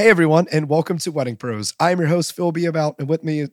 Hey everyone, and welcome to Wedding Pros. I'm your host Phil Beabout, and with me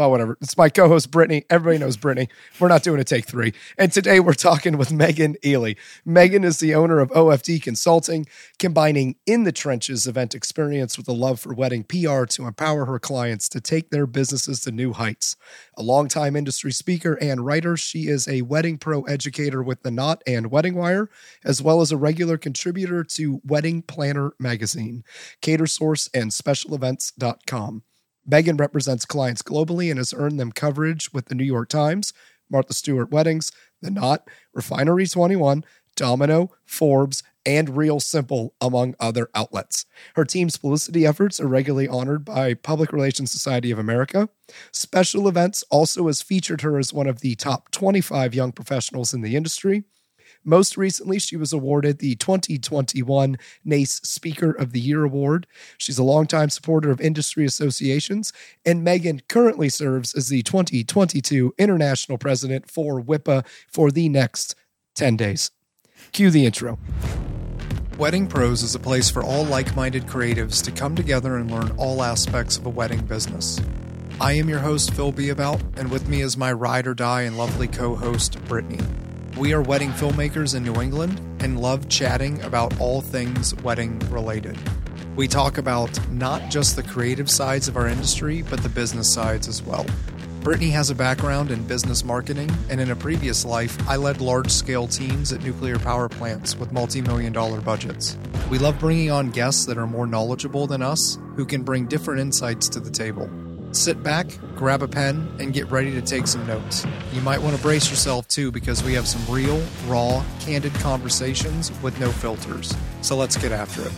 well, whatever. It's my co-host Brittany. Everybody knows Brittany. We're not doing a take three. And today we're talking with Megan Ely. Megan is the owner of OFD Consulting, combining in the trenches event experience with a love for wedding PR to empower her clients to take their businesses to new heights. A longtime industry speaker and writer, she is a wedding pro educator with The Knot and Wedding Wire, as well as a regular contributor to Wedding Planner magazine, Catersource, and SpecialEvents.com. Megan represents clients globally and has earned them coverage with the New York Times, Martha Stewart Weddings, The Knot, Refinery 21, Domino, Forbes, and Real Simple, among other outlets. Her team's publicity efforts are regularly honored by Public Relations Society of America. Special Events also has featured her as one of the top 25 young professionals in the industry. Most recently, she was awarded the 2021 NACE Speaker of the Year Award. She's a longtime supporter of industry associations, and Megan currently serves as the 2022 International President for WIPA for the next 10 days. Cue the intro. Wedding Pros is a place for all like minded creatives to come together and learn all aspects of a wedding business. I am your host, Phil Beabout, and with me is my ride or die and lovely co host, Brittany. We are wedding filmmakers in New England and love chatting about all things wedding related. We talk about not just the creative sides of our industry, but the business sides as well. Brittany has a background in business marketing, and in a previous life, I led large scale teams at nuclear power plants with multi million dollar budgets. We love bringing on guests that are more knowledgeable than us, who can bring different insights to the table. Sit back, grab a pen, and get ready to take some notes. You might want to brace yourself too because we have some real, raw, candid conversations with no filters. So let's get after it.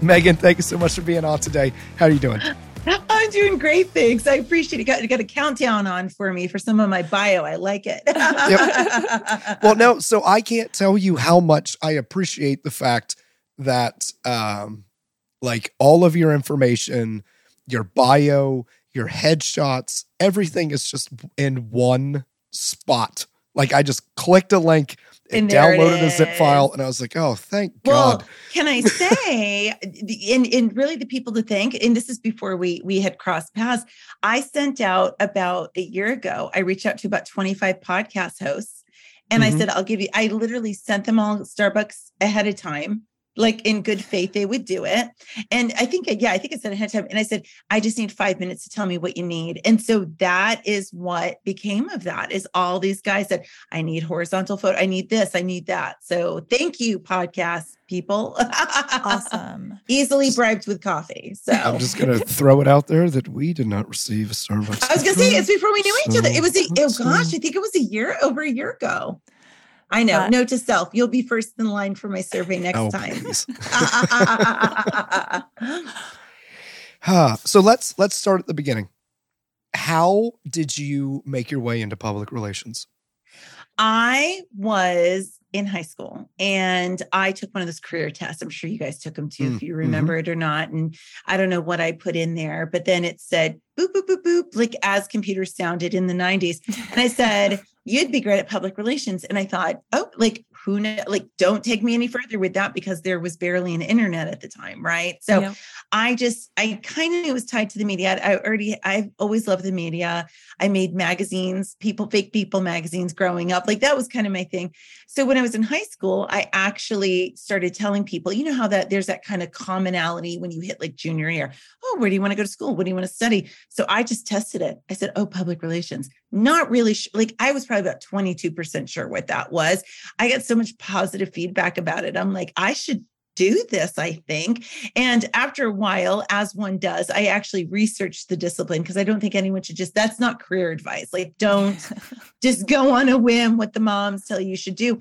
Megan, thank you so much for being on today. How are you doing? I'm doing great, thanks. I appreciate it. You got, got a countdown on for me for some of my bio. I like it. yep. Well, no, so I can't tell you how much I appreciate the fact that, um, like all of your information, your bio, your headshots, everything is just in one spot. Like I just clicked a link and downloaded a zip file and I was like, oh, thank well, God. Can I say and, in really the people to thank, and this is before we we had crossed paths, I sent out about a year ago, I reached out to about 25 podcast hosts and mm-hmm. I said, I'll give you, I literally sent them all Starbucks ahead of time like in good faith they would do it. And i think yeah i think i said ahead of time and i said i just need five minutes to tell me what you need. And so that is what became of that is all these guys said i need horizontal photo i need this i need that. So thank you podcast people. Awesome. Easily bribed with coffee so. I'm just gonna throw it out there that we did not receive a starbucks i was gonna say it's before we knew each other. It was a, oh gosh i think it was a year over a year ago I know. Uh, Note to self: you'll be first in line for my survey next oh, time. huh. So let's let's start at the beginning. How did you make your way into public relations? I was in high school and I took one of those career tests. I'm sure you guys took them too, mm, if you remember mm-hmm. it or not. And I don't know what I put in there, but then it said boop, boop, boop, boop, like as computers sounded in the 90s. And I said, you'd be great at public relations. And I thought, oh, like who know, like don't take me any further with that because there was barely an internet at the time, right? So yeah. I just I kind of knew it was tied to the media. I already I've always loved the media. I made magazines, people fake people magazines growing up. Like that was kind of my thing. So when I was in high school, I actually started telling people, you know how that there's that kind of commonality when you hit like junior year. Oh, where do you want to go to school? What do you want to study? So I just tested it. I said, "Oh, public relations." Not really sure. like I was probably about 22% sure what that was. I got so much positive feedback about it. I'm like, I should do this, I think. And after a while, as one does, I actually researched the discipline because I don't think anyone should just, that's not career advice. Like, don't just go on a whim what the moms tell you should do.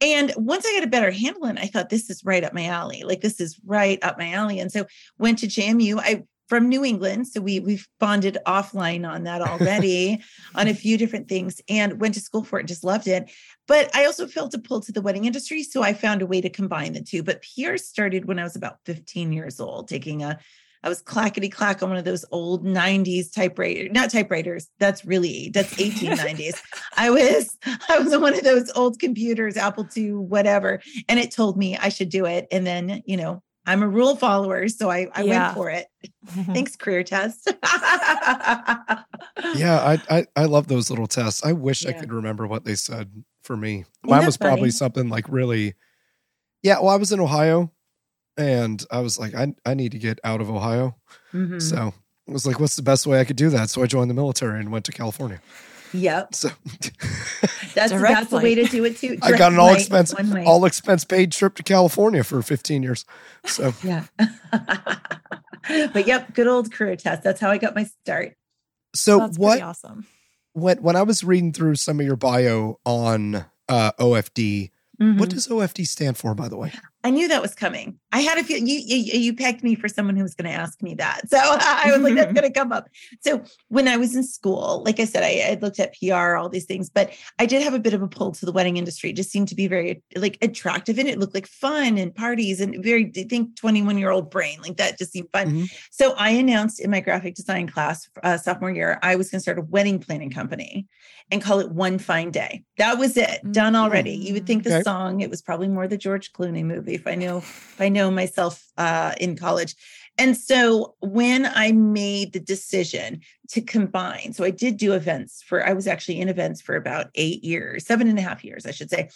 And once I got a better handle on it, I thought this is right up my alley. Like, this is right up my alley. And so went to JMU. I from New England. So we we've bonded offline on that already on a few different things and went to school for it, just loved it. But I also felt a pull to the wedding industry. So I found a way to combine the two. But PR started when I was about 15 years old, taking a I was clackety clack on one of those old 90s typewriter, not typewriters. That's really that's 1890s. I was I was on one of those old computers, Apple II, whatever, and it told me I should do it. And then, you know, I'm a rule follower, so I, I Yeah. went for it. Thanks, career test. Yeah, I, I I love those little tests. I wish I could remember what they said for me. Isn't Mine that was probably something like really. Yeah, well, I was in Ohio, and I was like, I I need to get out of Ohio. Mhm. So I was like, what's the best way I could do that? So I joined the military and went to California. Yep, So that's Direct that's the way to do it too. I got an all expense flight, one way. all expense paid trip to California for 15 years. So yeah. but yep, good old career test. That's how I got my start. so That's what awesome. when when I was reading through some of your bio on uh, OFD, what Mhm. does OFD stand for, by the way? I knew that was coming. I had a feel you you, you pegged me for someone who was going to ask me that, so I was like, that's going to come up. So when I was in school, like I said, I, I looked at PR, all these things, but I did have a bit of a pull to the wedding industry. It just seemed to be very like attractive, and it looked like fun and parties and very I think twenty one year old brain like that just seemed fun. Mhm. So I announced in my graphic design class uh, sophomore year, I was going to start a wedding planning company and call it One Fine Day. That was it, done already. You would think the Okay. song it was probably more the George Clooney movie if I know if I know myself uh, in college. And so when I made the decision to combine, so I did do events for, I was actually in events for about eight years, seven and a half years, I should say.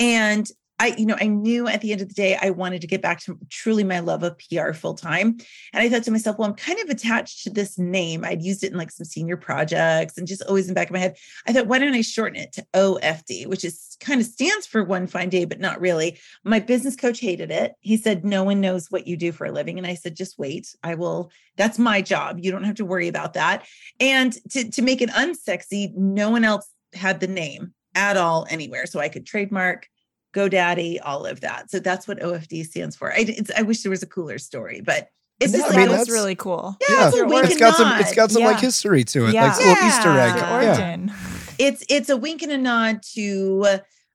And I, you know, I knew at the end of the day, I wanted to get back to truly my love of PR full time. And I thought to myself, well, I'm kind of attached to this name. I'd used it in like some senior projects and just always in the back of my head. I thought, why don't I shorten it to OFD, which is kind of stands for one fine day, but not really. My business coach hated it. He said, no one knows what you do for a living. And I said, just wait. I will, that's my job. You don't have to worry about that. And to, to make it unsexy, no one else had the name at all anywhere. So I could trademark GoDaddy, all of that. So that's what OFD stands for. I, it's, I wish there was a cooler story, but it's No, just I that mean, like, was that's- really cool. Yeah, it's a wink it's and got some it's nod. got some like history to it, Yeah. like little Easter egg. Yeah. origin. it's it's a wink and a nod to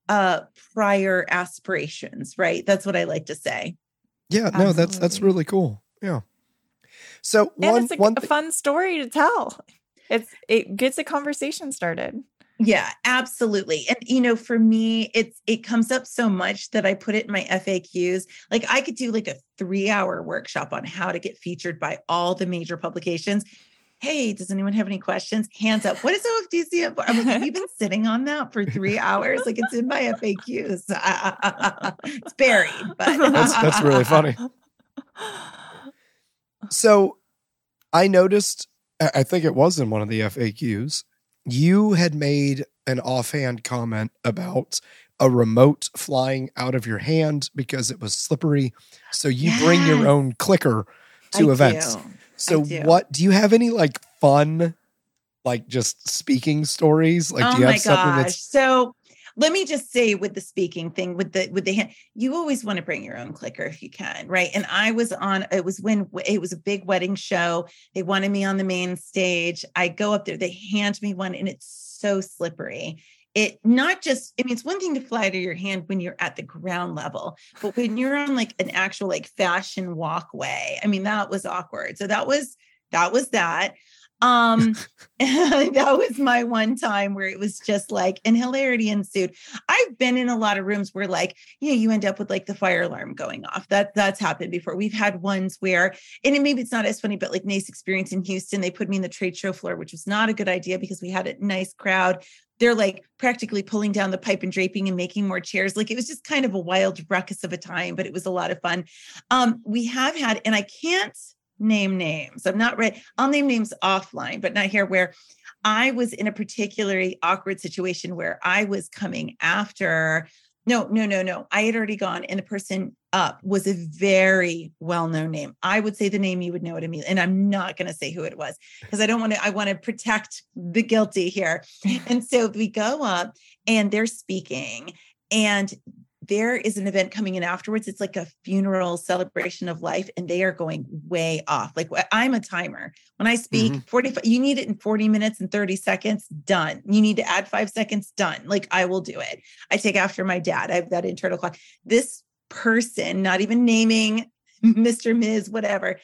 uh prior aspirations, right? That's what I like to say. Yeah, no, that's that's really cool. Yeah. So And one it's a, one a fun story to tell. It's it gets a conversation started. Yeah, absolutely. And you know, for me, it's it comes up so much that I put it in my FAQs. Like I could do like a 3-hour workshop on how to get featured by all the major publications. Hey, does anyone have any questions? Hands up. What is OFD stand for? I'm like, have you been sitting on that for three hours? Like it's in my FAQs. it's buried, but That's- that's really funny. so I noticed I think it was in one of the FAQs. You had made an offhand comment about a remote flying out of your hand because it was slippery. So you bring your own clicker to I events. do. So do. what do you have any like fun like just speaking stories? Like oh do you my have something gosh. that's So let me just say with the speaking thing, with the with the hand, you always want to bring your own clicker if you can, right? And I was on, it was when it was a big wedding show. They wanted me on the main stage. I go up there, they hand me one, and it's so slippery. It not just, I mean, it's one thing to fly to your hand when you're at the ground level, but when you're on like an actual like fashion walkway, I mean, that was awkward. So that was that was that. Um, that was my one time where it was just like, and hilarity ensued. I've been in a lot of rooms where, like, you know, you end up with like the fire alarm going off. That that's happened before. We've had ones where, and it, maybe it's not as funny, but like NACE Experience in Houston, they put me in the trade show floor, which was not a good idea because we had a nice crowd. They're like practically pulling down the pipe and draping and making more chairs. Like it was just kind of a wild ruckus of a time, but it was a lot of fun. Um, we have had, and I can't name names. I'm not ready. I'll name names offline, but not here where I was in a particularly awkward situation where I was coming after. No, no, no, no. I had already gone, and the person up was a very well-known name. I would say the name you would know it immediately, and I'm not going to say who it was because I don't want to. I want to protect the guilty here. And so we go up, and they're speaking, and there is an event coming in afterwards. It's like a funeral celebration of life, and they are going way off. Like I'm a timer. When I speak, Mhm. 45, you need it in 40 minutes and 30 seconds, done. You need to add five seconds, done. Like I will do it. I take after my dad. I have that internal clock. This person, not even naming Mr. Ms., whatever,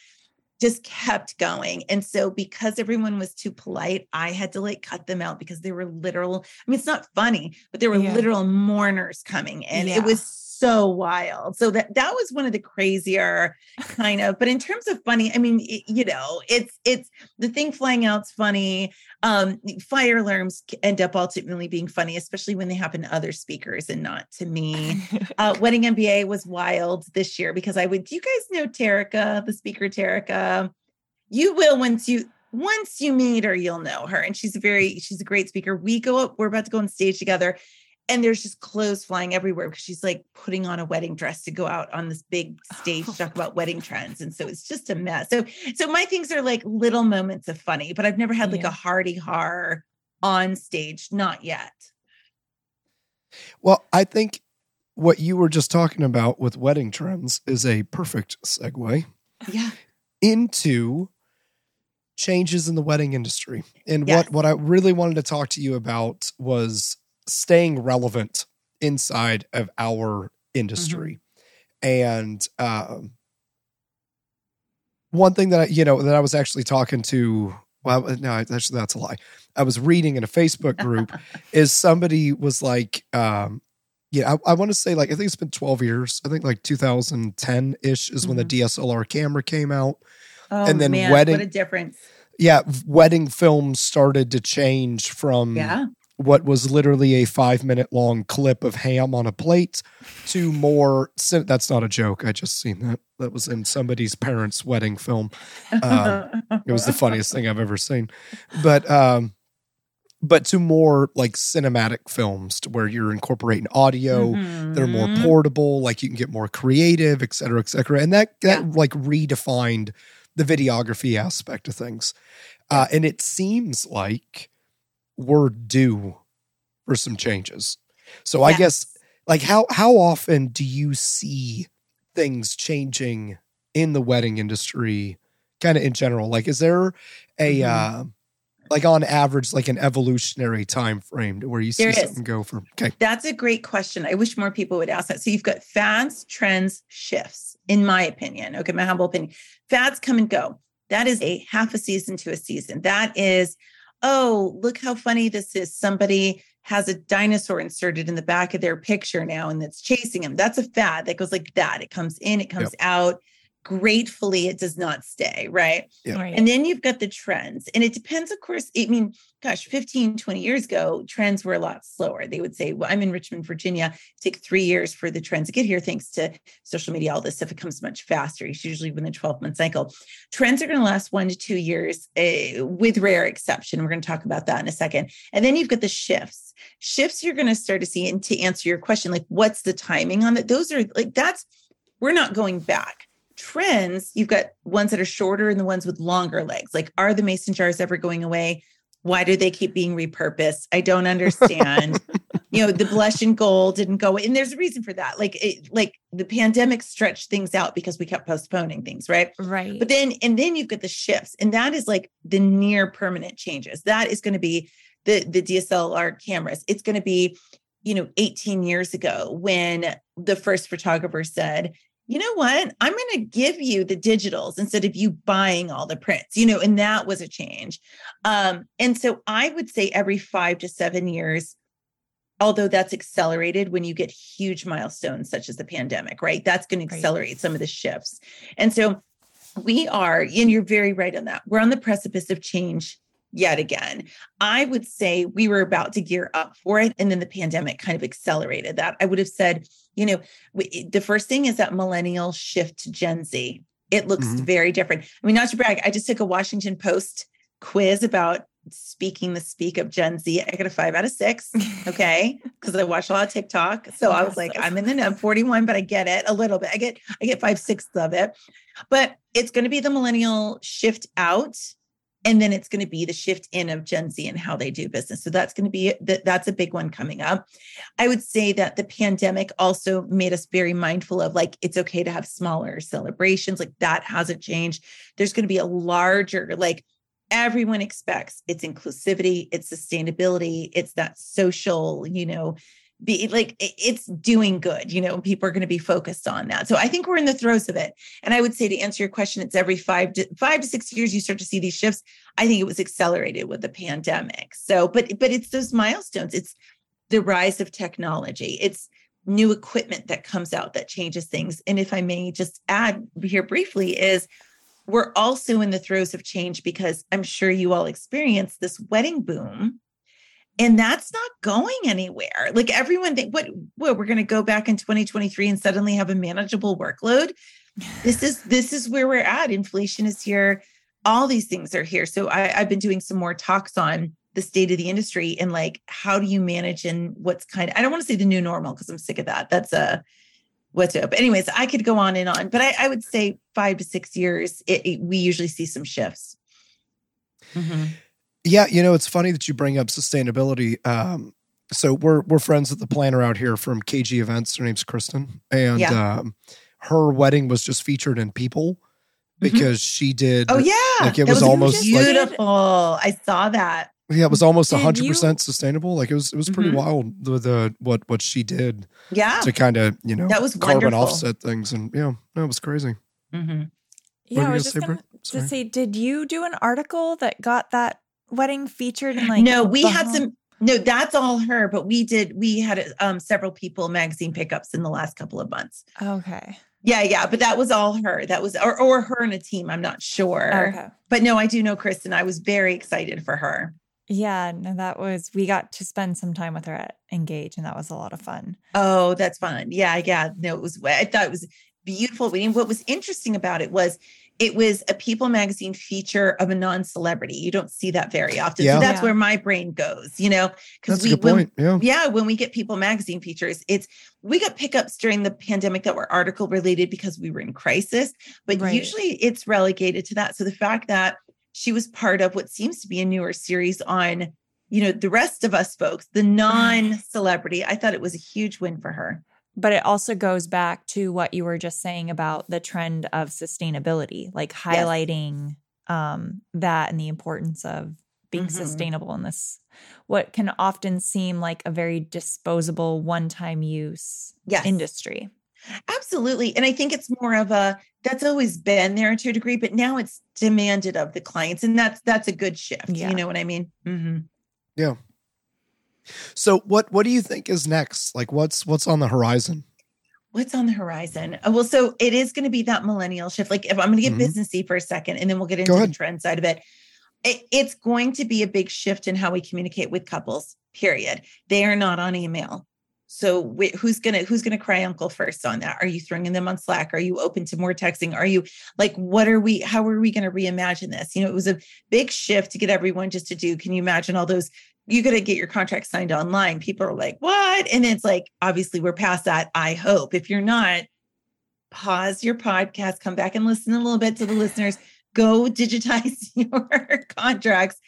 just kept going. And so because everyone was too polite, I had to like cut them out because they were literal. I mean, it's not funny, but there were yeah. literal mourners coming and yeah. it was so wild. So that that was one of the crazier kind of, but in terms of funny, I mean, it, you know, it's it's the thing flying out's funny. Um, fire alarms end up ultimately being funny, especially when they happen to other speakers and not to me. uh, Wedding MBA was wild this year because I would. Do you guys know Terica, the speaker Terica? You will once you once you meet her, you'll know her. And she's a very, she's a great speaker. We go up, we're about to go on stage together and there's just clothes flying everywhere because she's like putting on a wedding dress to go out on this big stage to talk about wedding trends. And so it's just a mess. So so my things are like little moments of funny but i've never had like yeah. a hardy har on stage. Not yet. Well i think what you were just talking about with wedding trends is a perfect segue. Yeah into changes in the wedding industry and yes. what what i really wanted to talk to you about was staying relevant inside of our industry. Mm-hmm. And um, one thing that I, you know that I was actually talking to well no actually that's a lie. I was reading in a Facebook group is somebody was like um yeah, I, I want to say like I think it's been 12 years. I think like 2010 ish is mm-hmm. when the mm-hmm. DSLR camera came out. Oh, and then man, wedding what a difference. Yeah, wedding films started to change from yeah what was literally a five minute long clip of ham on a plate to more that's not a joke i just seen that that was in somebody's parents wedding film um, it was the funniest thing i've ever seen but um but to more like cinematic films to where you're incorporating audio mm-hmm. they're more portable like you can get more creative et cetera et cetera and that that yeah. like redefined the videography aspect of things uh, and it seems like we're due for some changes. So yes. I guess like how how often do you see things changing in the wedding industry kind of in general? Like is there a mm-hmm. uh like on average like an evolutionary time frame where you see something go from okay that's a great question i wish more people would ask that so you've got fads trends shifts in my opinion okay my humble opinion fads come and go that is a half a season to a season that is oh, look how funny this is. Somebody has a dinosaur inserted in the back of their picture now and that's chasing him. That's a fad that goes like that. It comes in, it comes yep. out gratefully it does not stay right? Yeah. right. And then you've got the trends and it depends of course i mean gosh 15 20 years ago trends were a lot slower. They would say well i'm in richmond virginia. Take three years for the trends to get here thanks to social media all this stuff it comes much faster. It's usually within a 12 month cycle. Trends are going to last one to two years uh, with rare exception. We're going to talk about that in a second. And then you've got the shifts. Shifts you're going to start to see and to answer your question like what's the timing on that those are like that's we're not going back trends, you've got ones that are shorter and the ones with longer legs. Like, are the mason jars ever going away? Why do they keep being repurposed? I don't understand. you know, the blush and gold didn't go, and there's a reason for that. Like, it, like the pandemic stretched things out because we kept postponing things, right? Right. But then, and then you've got the shifts, and that is like the near permanent changes. That is going to be the the DSLR cameras. It's going to be you know 18 years ago when the first photographer said you know what? I'm going to give you the digitals instead of you buying all the prints, you know, and that was a change. Um, and so I would say every five to seven years, although that's accelerated when you get huge milestones such as the pandemic, right? That's going to accelerate right. some of the shifts. And so we are, and you're very right on that. We're on the precipice of change yet again. I would say we were about to gear up for it. And then the pandemic kind of accelerated that. I would have said, you know, we, the first thing is that millennial shift to Gen Z. It looks mm-hmm. very different. I mean, not to brag, I just took a Washington Post quiz about speaking the speak of Gen Z. I got a five out of six. Okay. Cause I watch a lot of TikTok. So I was like, I'm in the I'm 41, but I get it a little bit. I get, I get five sixths of it. But it's going to be the millennial shift out and then it's going to be the shift in of gen z and how they do business. So that's going to be that that's a big one coming up. I would say that the pandemic also made us very mindful of like it's okay to have smaller celebrations like that hasn't changed. There's going to be a larger like everyone expects it's inclusivity it's sustainability it's that social you know be like it's doing good you know people are going to be focused on that. So i think we're in the throes of it. And i would say to answer your question it's every five to five to six years you start to see these shifts i think it was accelerated with the pandemic. So but but it's those milestones. It's the rise of technology. It's new equipment that comes out that changes things. And if i may just add here briefly is we're also in the throes of change because i'm sure you all experienced this wedding boom and that's not going anywhere. Like everyone think what what we're going to go back in 2023 and suddenly have a manageable workload? This is this is where we're at. Inflation is here. All these things are here. So I, i've been doing some more talks on the state of the industry and like how do you manage and what's kind of i don't want to say the new normal because i'm sick of that. That's a what's up. Anyways i could go on and on but i, I would say five to six years it, it, we usually see some shifts. Mm-hmm. Yeah, you know, it's funny that you bring up sustainability. Um, so we're we're friends with the planner out here from KG Events. Her name's Kristen, and yeah. um, her wedding was just featured in People mm-hmm. because mm-hmm. she did. Oh yeah, like it was, was, almost beautiful. Like, I saw that. Yeah, it was almost hundred percent sustainable. Like it was, it was pretty mm-hmm. wild the, the what what she did. Yeah, to kind of you know that was carbon wonderful. offset things, and yeah, that was crazy. Mm-hmm. Yeah, I was just going to say, did you do an article that got that wedding featured in like no we had some no that's all her but we did we had um several people magazine pickups in the last couple of months. Okay. Yeah yeah but that was all her that was or, or her and a team i'm not sure. Okay. but no i do know kristen i was very excited for her. Yeah no that was we got to spend some time with her at engage and that was a lot of fun. Oh that's fun. Yeah yeah no it was i thought it was beautiful. What was interesting about it was it was a People magazine feature of a non-celebrity. You don't see that very often. Yeah. So that's yeah. where my brain goes, you know, because we when, yeah. yeah, when we get People magazine features, it's we got pickups during the pandemic that were article related because we were in crisis, but right. usually it's relegated to that. So the fact that she was part of what seems to be a newer series on, you know, the rest of us folks, the non-celebrity, I thought it was a huge win for her but it also goes back to what you were just saying about the trend of sustainability like highlighting yes. um, that and the importance of being mm-hmm. sustainable in this what can often seem like a very disposable one-time use yes. industry absolutely and i think it's more of a that's always been there to a degree but now it's demanded of the clients and that's that's a good shift yeah. you know what i mean mm-hmm. yeah so what what do you think is next? Like what's what's on the horizon? What's on the horizon? Uh, well, so it is going to be that millennial shift. Like if I'm going to get mm-hmm. businessy for a second, and then we'll get into the trend side of it. it. It's going to be a big shift in how we communicate with couples. Period. They are not on email. So wh- who's gonna who's gonna cry uncle first on that? Are you throwing them on Slack? Are you open to more texting? Are you like what are we? How are we gonna reimagine this? You know, it was a big shift to get everyone just to do. Can you imagine all those you got to get your contract signed online. People are like, what? And it's like, obviously, we're past that. I hope. If you're not, pause your podcast, come back and listen a little bit to the listeners, go digitize your contracts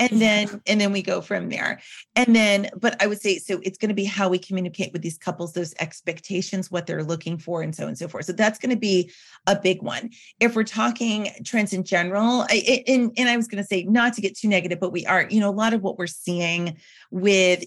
and mm-hmm. then and then we go from there. And then but i would say so it's going to be how we communicate with these couples those expectations what they're looking for and so on and so forth. So that's going to be a big one. If we're talking trends in general I, and, and i was going to say not to get too negative but we are you know a lot of what we're seeing with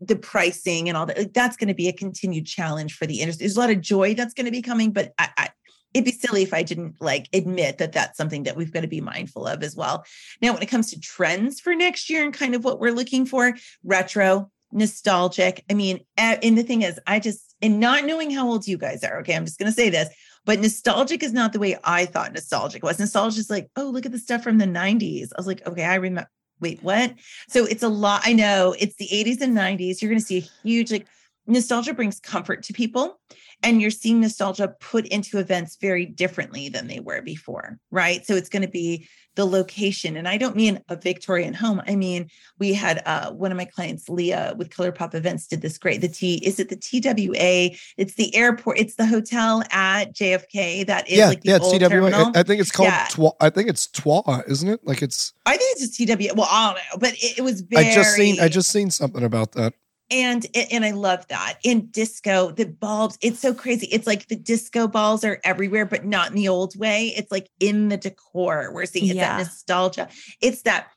the pricing and all that that's going to be a continued challenge for the industry. There's a lot of joy that's going to be coming but I, I it'd be silly if I didn't like admit that that's something that we've got to be mindful of as well. Now, when it comes to trends for next year and kind of what we're looking for, retro, nostalgic. I mean, and the thing is, I just, and not knowing how old you guys are, okay, I'm just going to say this, but nostalgic is not the way I thought nostalgic was. Nostalgic is like, oh, look at the stuff from the 90s. I was like, okay, I remember. Wait, what? So it's a lot. I know it's the 80s and 90s. You're going to see a huge, like, nostalgia brings comfort to people and you're seeing nostalgia put into events very differently than they were before right so it's going to be the location and i don't mean a victorian home i mean we had uh, one of my clients leah with Color Pop events did this great the t is it the twa it's the airport it's the hotel at jfk that is yeah, like yeah, it's TWA. Terminal. I think it's called yeah. Twa, I think it's Twa, isn't it? Like it's I think it's a TW. Well, I don't know, but it, it was very I just seen I just seen something about that and and I love that. In disco the bulbs it's so crazy. It's like the disco balls are everywhere but not in the old way. It's like in the decor we're seeing. It's yeah. that nostalgia. It's that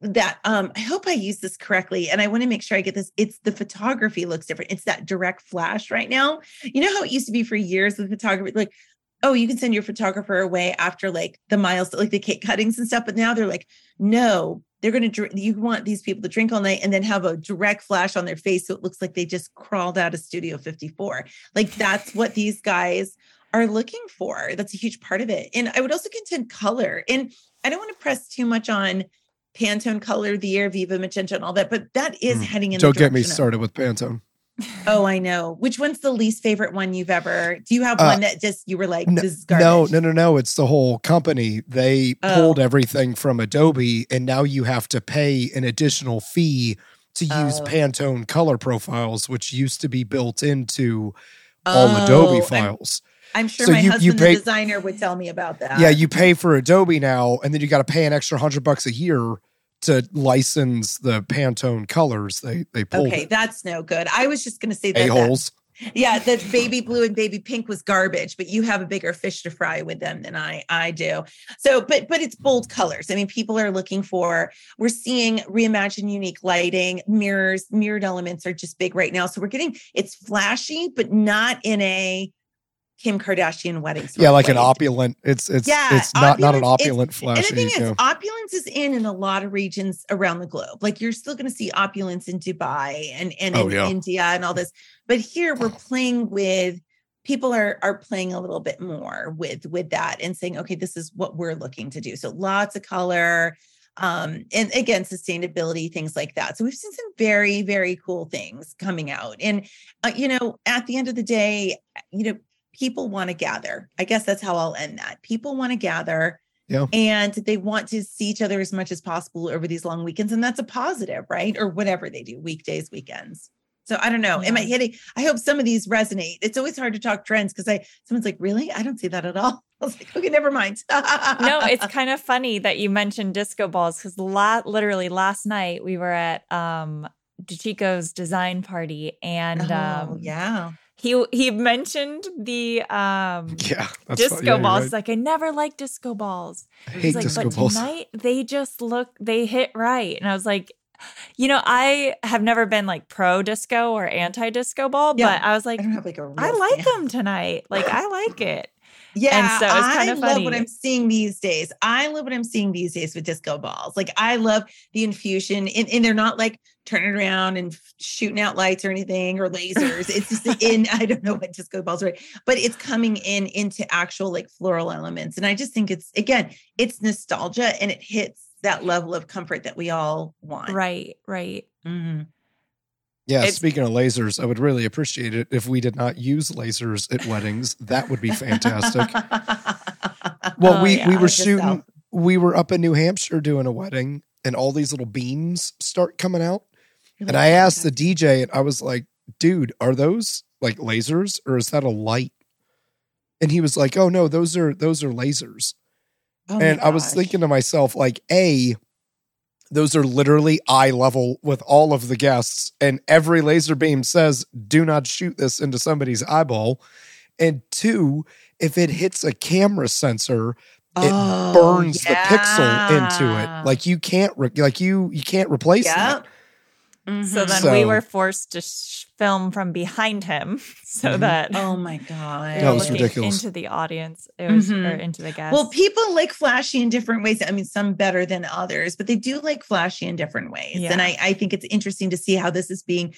that um I hope I use this correctly and I want to make sure I get this. It's the photography looks different. It's that direct flash right now. You know how it used to be for years with photography like oh you can send your photographer away after like the miles like the cake cuttings and stuff but now they're like no they're going to drink you want these people to drink all night and then have a direct flash on their face so it looks like they just crawled out of studio 54 like that's what these guys are looking for that's a huge part of it and i would also contend color and i don't want to press too much on Pantone color of the year, Viva Magenta, and all that. But that is mm. heading in. Don't get me started with Pantone. Oh, I know. Which one's the least favorite one you've ever? Do you have uh, one that just you were like, garbage? No, no, no, no. It's the whole company. They oh. pulled everything from Adobe, and now you have to pay an additional fee to use oh. Pantone color profiles, which used to be built into all oh, Adobe files. I'm sure so my you, husband, you pay, the designer, would tell me about that. Yeah, you pay for Adobe now, and then you got to pay an extra hundred bucks a year to license the Pantone colors. They they pulled. Okay, it. that's no good. I was just going to say that. A holes. Yeah, that baby blue and baby pink was garbage, but you have a bigger fish to fry with them than I I do. So, but but it's bold colors. I mean, people are looking for. We're seeing reimagine unique lighting, mirrors, mirrored elements are just big right now. So we're getting it's flashy, but not in a Kim Kardashian wedding. Yeah, like an opulent. It's it's yeah, it's not not an opulent flashy. And the thing is, opulence is in in a lot of regions around the globe. Like you're still going to see opulence in Dubai and and oh, in yeah. India and all this, but here we're playing with people are are playing a little bit more with with that and saying, okay, this is what we're looking to do. So lots of color. Um, and again, sustainability, things like that. So we've seen some very, very cool things coming out. And, uh, you know, at the end of the day, you know, people want to gather. I guess that's how I'll end that. People want to gather. Yeah. And they want to see each other as much as possible over these long weekends. And that's a positive, right? Or whatever they do, weekdays, weekends. So I don't know. Yeah. Am I hitting? I hope some of these resonate. It's always hard to talk trends because I someone's like, really? I don't see that at all. I was like, okay, never mind. no, it's kind of funny that you mentioned disco balls because la- literally last night we were at um DeChico's design party and oh, um yeah he he mentioned the um yeah disco yeah, balls. Right. Like I never liked disco balls. I hate like, disco but balls. tonight they just look they hit right, and I was like, you know, I have never been like pro disco or anti disco ball, yeah, but I was like, I, like I like them tonight. Like I like it. Yeah, so I love what I'm seeing these days. I love what I'm seeing these days with disco balls. Like I love the infusion, and, and they're not like turning around and shooting out lights or anything or lasers. It's just in I don't know what disco balls are, but it's coming in into actual like floral elements, and I just think it's again, it's nostalgia and it hits that level of comfort that we all want. Right, right. Mm-hmm. Yeah, it's, speaking of lasers, I would really appreciate it if we did not use lasers at weddings. That would be fantastic. well, oh, we yeah, we were shooting we were up in New Hampshire doing a wedding and all these little beams start coming out. And I asked the DJ and I was like, "Dude, are those like lasers or is that a light?" And he was like, "Oh no, those are those are lasers." Oh and I was thinking to myself like, "A those are literally eye level with all of the guests. And every laser beam says, do not shoot this into somebody's eyeball. And two, if it hits a camera sensor, it oh, burns yeah. the pixel into it. Like you can't, re- like you, you can't replace yep. Mm-hmm. So then so, we were forced to sh- film from behind him so mm-hmm. that oh my god, that was ridiculous into the audience. It was mm-hmm. or into the guests. Well, people like flashy in different ways. I mean, some better than others, but they do like flashy in different ways. Yeah. And I, I think it's interesting to see how this is being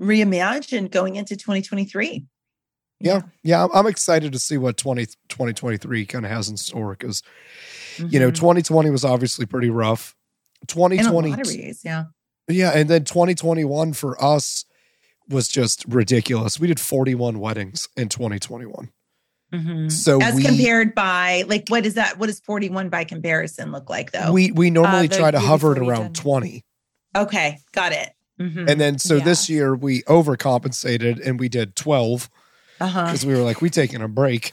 reimagined going into 2023. Yeah, yeah, I'm excited to see what 20, 2023 kind of has in store because you know 2020 mm-hmm. was obviously pretty rough. 2020, yeah yeah, and then 2021 for us was just ridiculous. We did 41 weddings in 2021. Mm-hmm. So as we, compared by like what is that? What does 41 by comparison look like though? We we normally uh, try to hover at around 20. Okay, got it. Mm-hmm. And then so yeah. this year we overcompensated and we did 12 because uh-huh. we were like we taking a break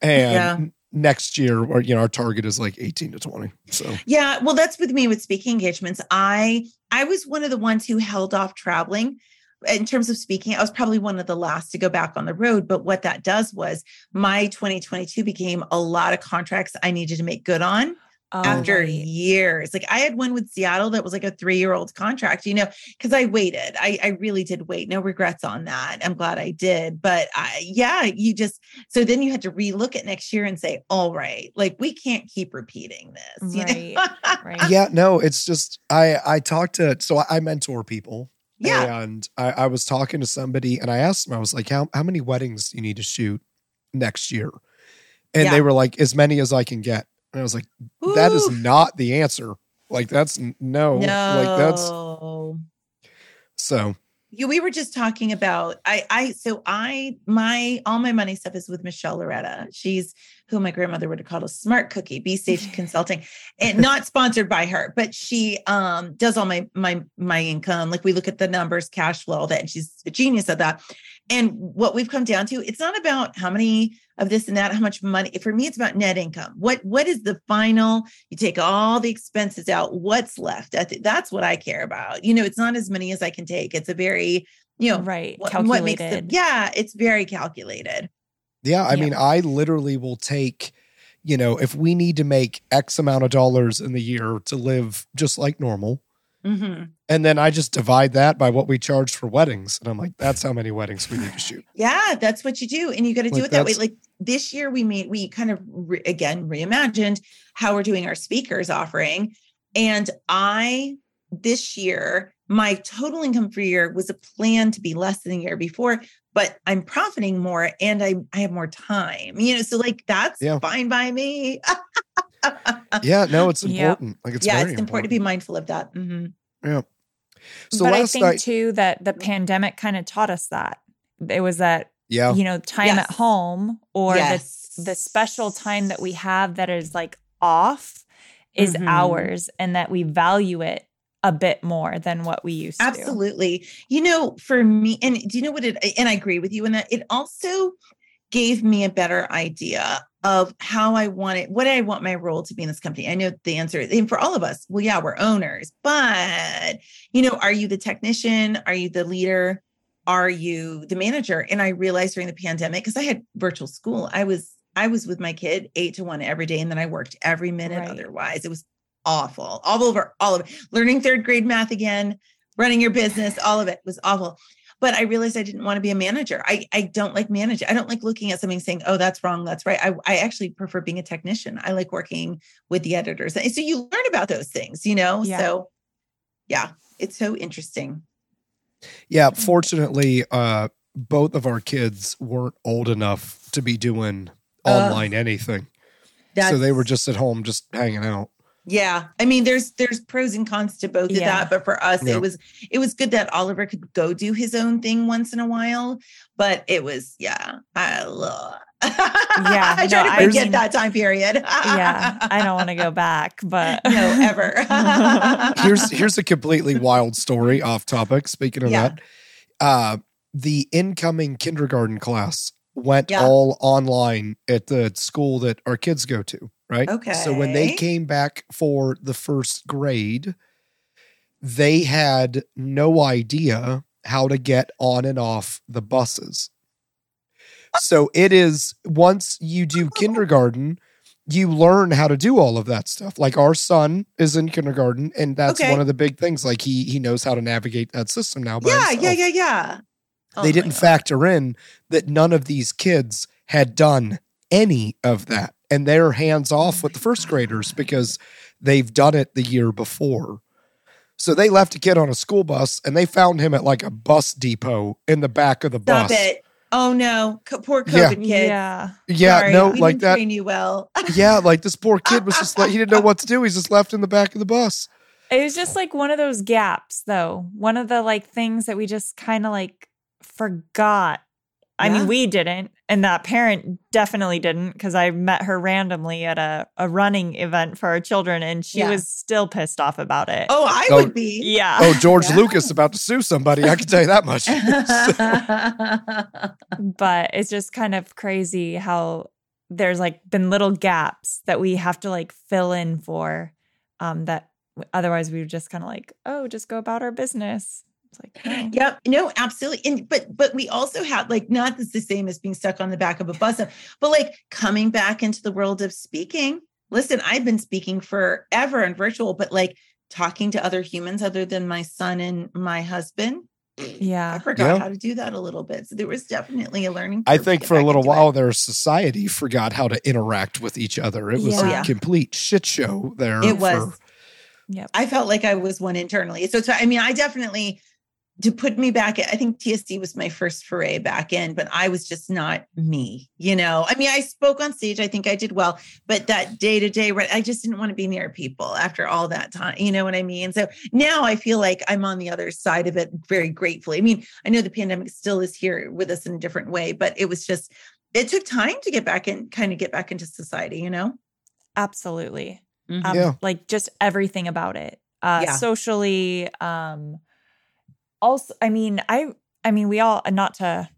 and yeah next year or you know our target is like 18 to 20 so. Yeah well that's with me with speaking engagements. I i was one of the ones who held off traveling in terms of speaking. I was probably one of the last to go back on the road but what that does was my 2022 became a lot of contracts i needed to make good on Oh, after right. years. Like I had one with Seattle that was like a three year old contract, you know, because I waited. I, I really did wait. No regrets on that. I'm glad I did. But I, yeah, you just, so then you had to relook at next year and say, all right, like we can't keep repeating this. You Right, know? right. yeah, no, it's just I I talked to so I mentor people. yeah. And I, I was talking to somebody and I asked them, I was like, how how many weddings do you need to shoot next year? And Yeah. they were like, as many as I can get. And I was like, that is not the answer. Like that's no, no. like that's so Yeah, we were just talking about I I so I my all my money stuff is with Michelle Loretta. She's who my grandmother would have called a smart cookie, Be Safe Consulting, and not sponsored by her, but she um does all my my my income. Like we look at the numbers, cash flow, all that, and she's a genius at that. And what we've come down to, it's not about how many of this and that, how much money. For me, it's about net income. What what is the final? You take all the expenses out. What's left? That's what I care about. You know, it's not as many as I can take. It's a very you know right. what, Calculated. what makes the yeah it's very calculated yeah, I Yeah. mean, I literally will take, you know, if we need to make X amount of dollars in the year to live just like normal, hmm and then I just divide that by what we charge for weddings. And I'm like, that's how many weddings we need to shoot. yeah that's what you do and you got to do Like, it that way like this year we made we kind of re- again reimagined how we're doing our speakers offering and i this year my total income for year was a plan to be less than the year before but i'm profiting more and i i have more time you know so like that's Yeah. fine by me Yeah, no, it's Yep. important. Like it's yeah very it's important to be mindful of that Mhm. Yeah. So but I think night, too that the pandemic kind of taught us that. It was that, yeah, you know, time Yes. at home or Yes. the the special time that we have that is like off is Mhm. ours and that we value it a bit more than what we used to. Absolutely. You know, for me, and do you know what it, and I agree with you in that it also gave me a better idea of how I want it, what I want my role to be in this company. I know the answer, and for all of us, well, yeah, we're owners, but, you know, are you the technician? Are you the leader? Are you the manager? And I realized during the pandemic, because I had virtual school, I was, I was with my kid eight to one every day, and then I worked every minute Right. otherwise. It was awful, all over, all of it. Learning third grade math again, running your business, all of it was awful. But I realized I didn't want to be a manager. I, I don't like managing. I don't like looking at something saying, oh, that's wrong, that's right. I, I actually prefer being a technician. I like working with the editors. And so you learn about those things, you know? Yeah. So yeah, it's so interesting. yeah. Fortunately, uh, both of our kids weren't old enough to be doing Ugh. online anything, so they were just at home, just hanging out. Yeah. I mean, there's there's pros and cons to both of that. But for us, Yeah. it was it was good that Oliver could go do his own thing once in a while. But it was, yeah, I love Yeah, I no, try to I forget mean- that time period. yeah, I don't want to go back, but no, ever. Here's here's a completely wild story off topic. Speaking of Yeah. that, uh, the incoming kindergarten class went Yeah. all online at the school that our kids go to. Right. Okay. So when they came back for the first grade, they had no idea how to get on and off the buses. So it is once you do kindergarten, you learn how to do all of that stuff. Like our son is in kindergarten, and that's Okay. one of the big things. Like he he knows how to navigate that system now. Yeah, himself. yeah, yeah, yeah. Oh They didn't God. factor in that none of these kids had done any of that, and they're hands off with the first graders because they've done it the year before. So they left a kid on a school bus, and they found him at like a bus depot in the back of the Stop bus. it. Oh no, Co- poor Yeah. COVID kids. yeah, Yeah, Sorry, no, we like didn't that. Train you well. Yeah, like this poor kid was just like he didn't know what to do. He's just left in the back of the bus. it was just like one of those gaps, though. One of the like things that we just kind of like forgot. I Yeah. mean, we didn't, and that parent definitely didn't because I met her randomly at a, a running event for our children, and she Yeah. was still pissed off about it. Oh, I Oh, would be. yeah. Oh, George Yeah. Lucas about to sue somebody. I can tell you that much. but it's just kind of crazy how there's like been little gaps that we have to like fill in for um that otherwise we would just kind of like oh just go about our business it's like no. Yep. No, absolutely. And but but we also had like not this the same as being stuck on the back of a bus, but like coming back into the world of speaking. listen, I've been speaking forever in virtual, but like talking to other humans other than my son and my husband. Yeah. I forgot Yeah. how to do that a little bit. So there was definitely a learning. I curve to think for a little into it. while their society forgot how to interact with each other. It was Yeah. a Oh, yeah. complete shit show there. it was. for- Yep. I felt like I was one internally. So, so I mean, I definitely to put me back. I think TSD was my first foray back in, but I was just not me. You know, I mean, I spoke on stage. I think I did well, but that day to day, I just didn't want to be near people after all that time. You know what I mean? So now I feel like I'm on the other side of it very gratefully. I mean, I know the pandemic still is here with us in a different way, but it was just, it took time to get back and kind of get back into society, you know? Absolutely. Mhm. Um, Yeah. Like just everything about it. Uh, Yeah. Socially. Um, also, I mean, I, I mean, we all, not to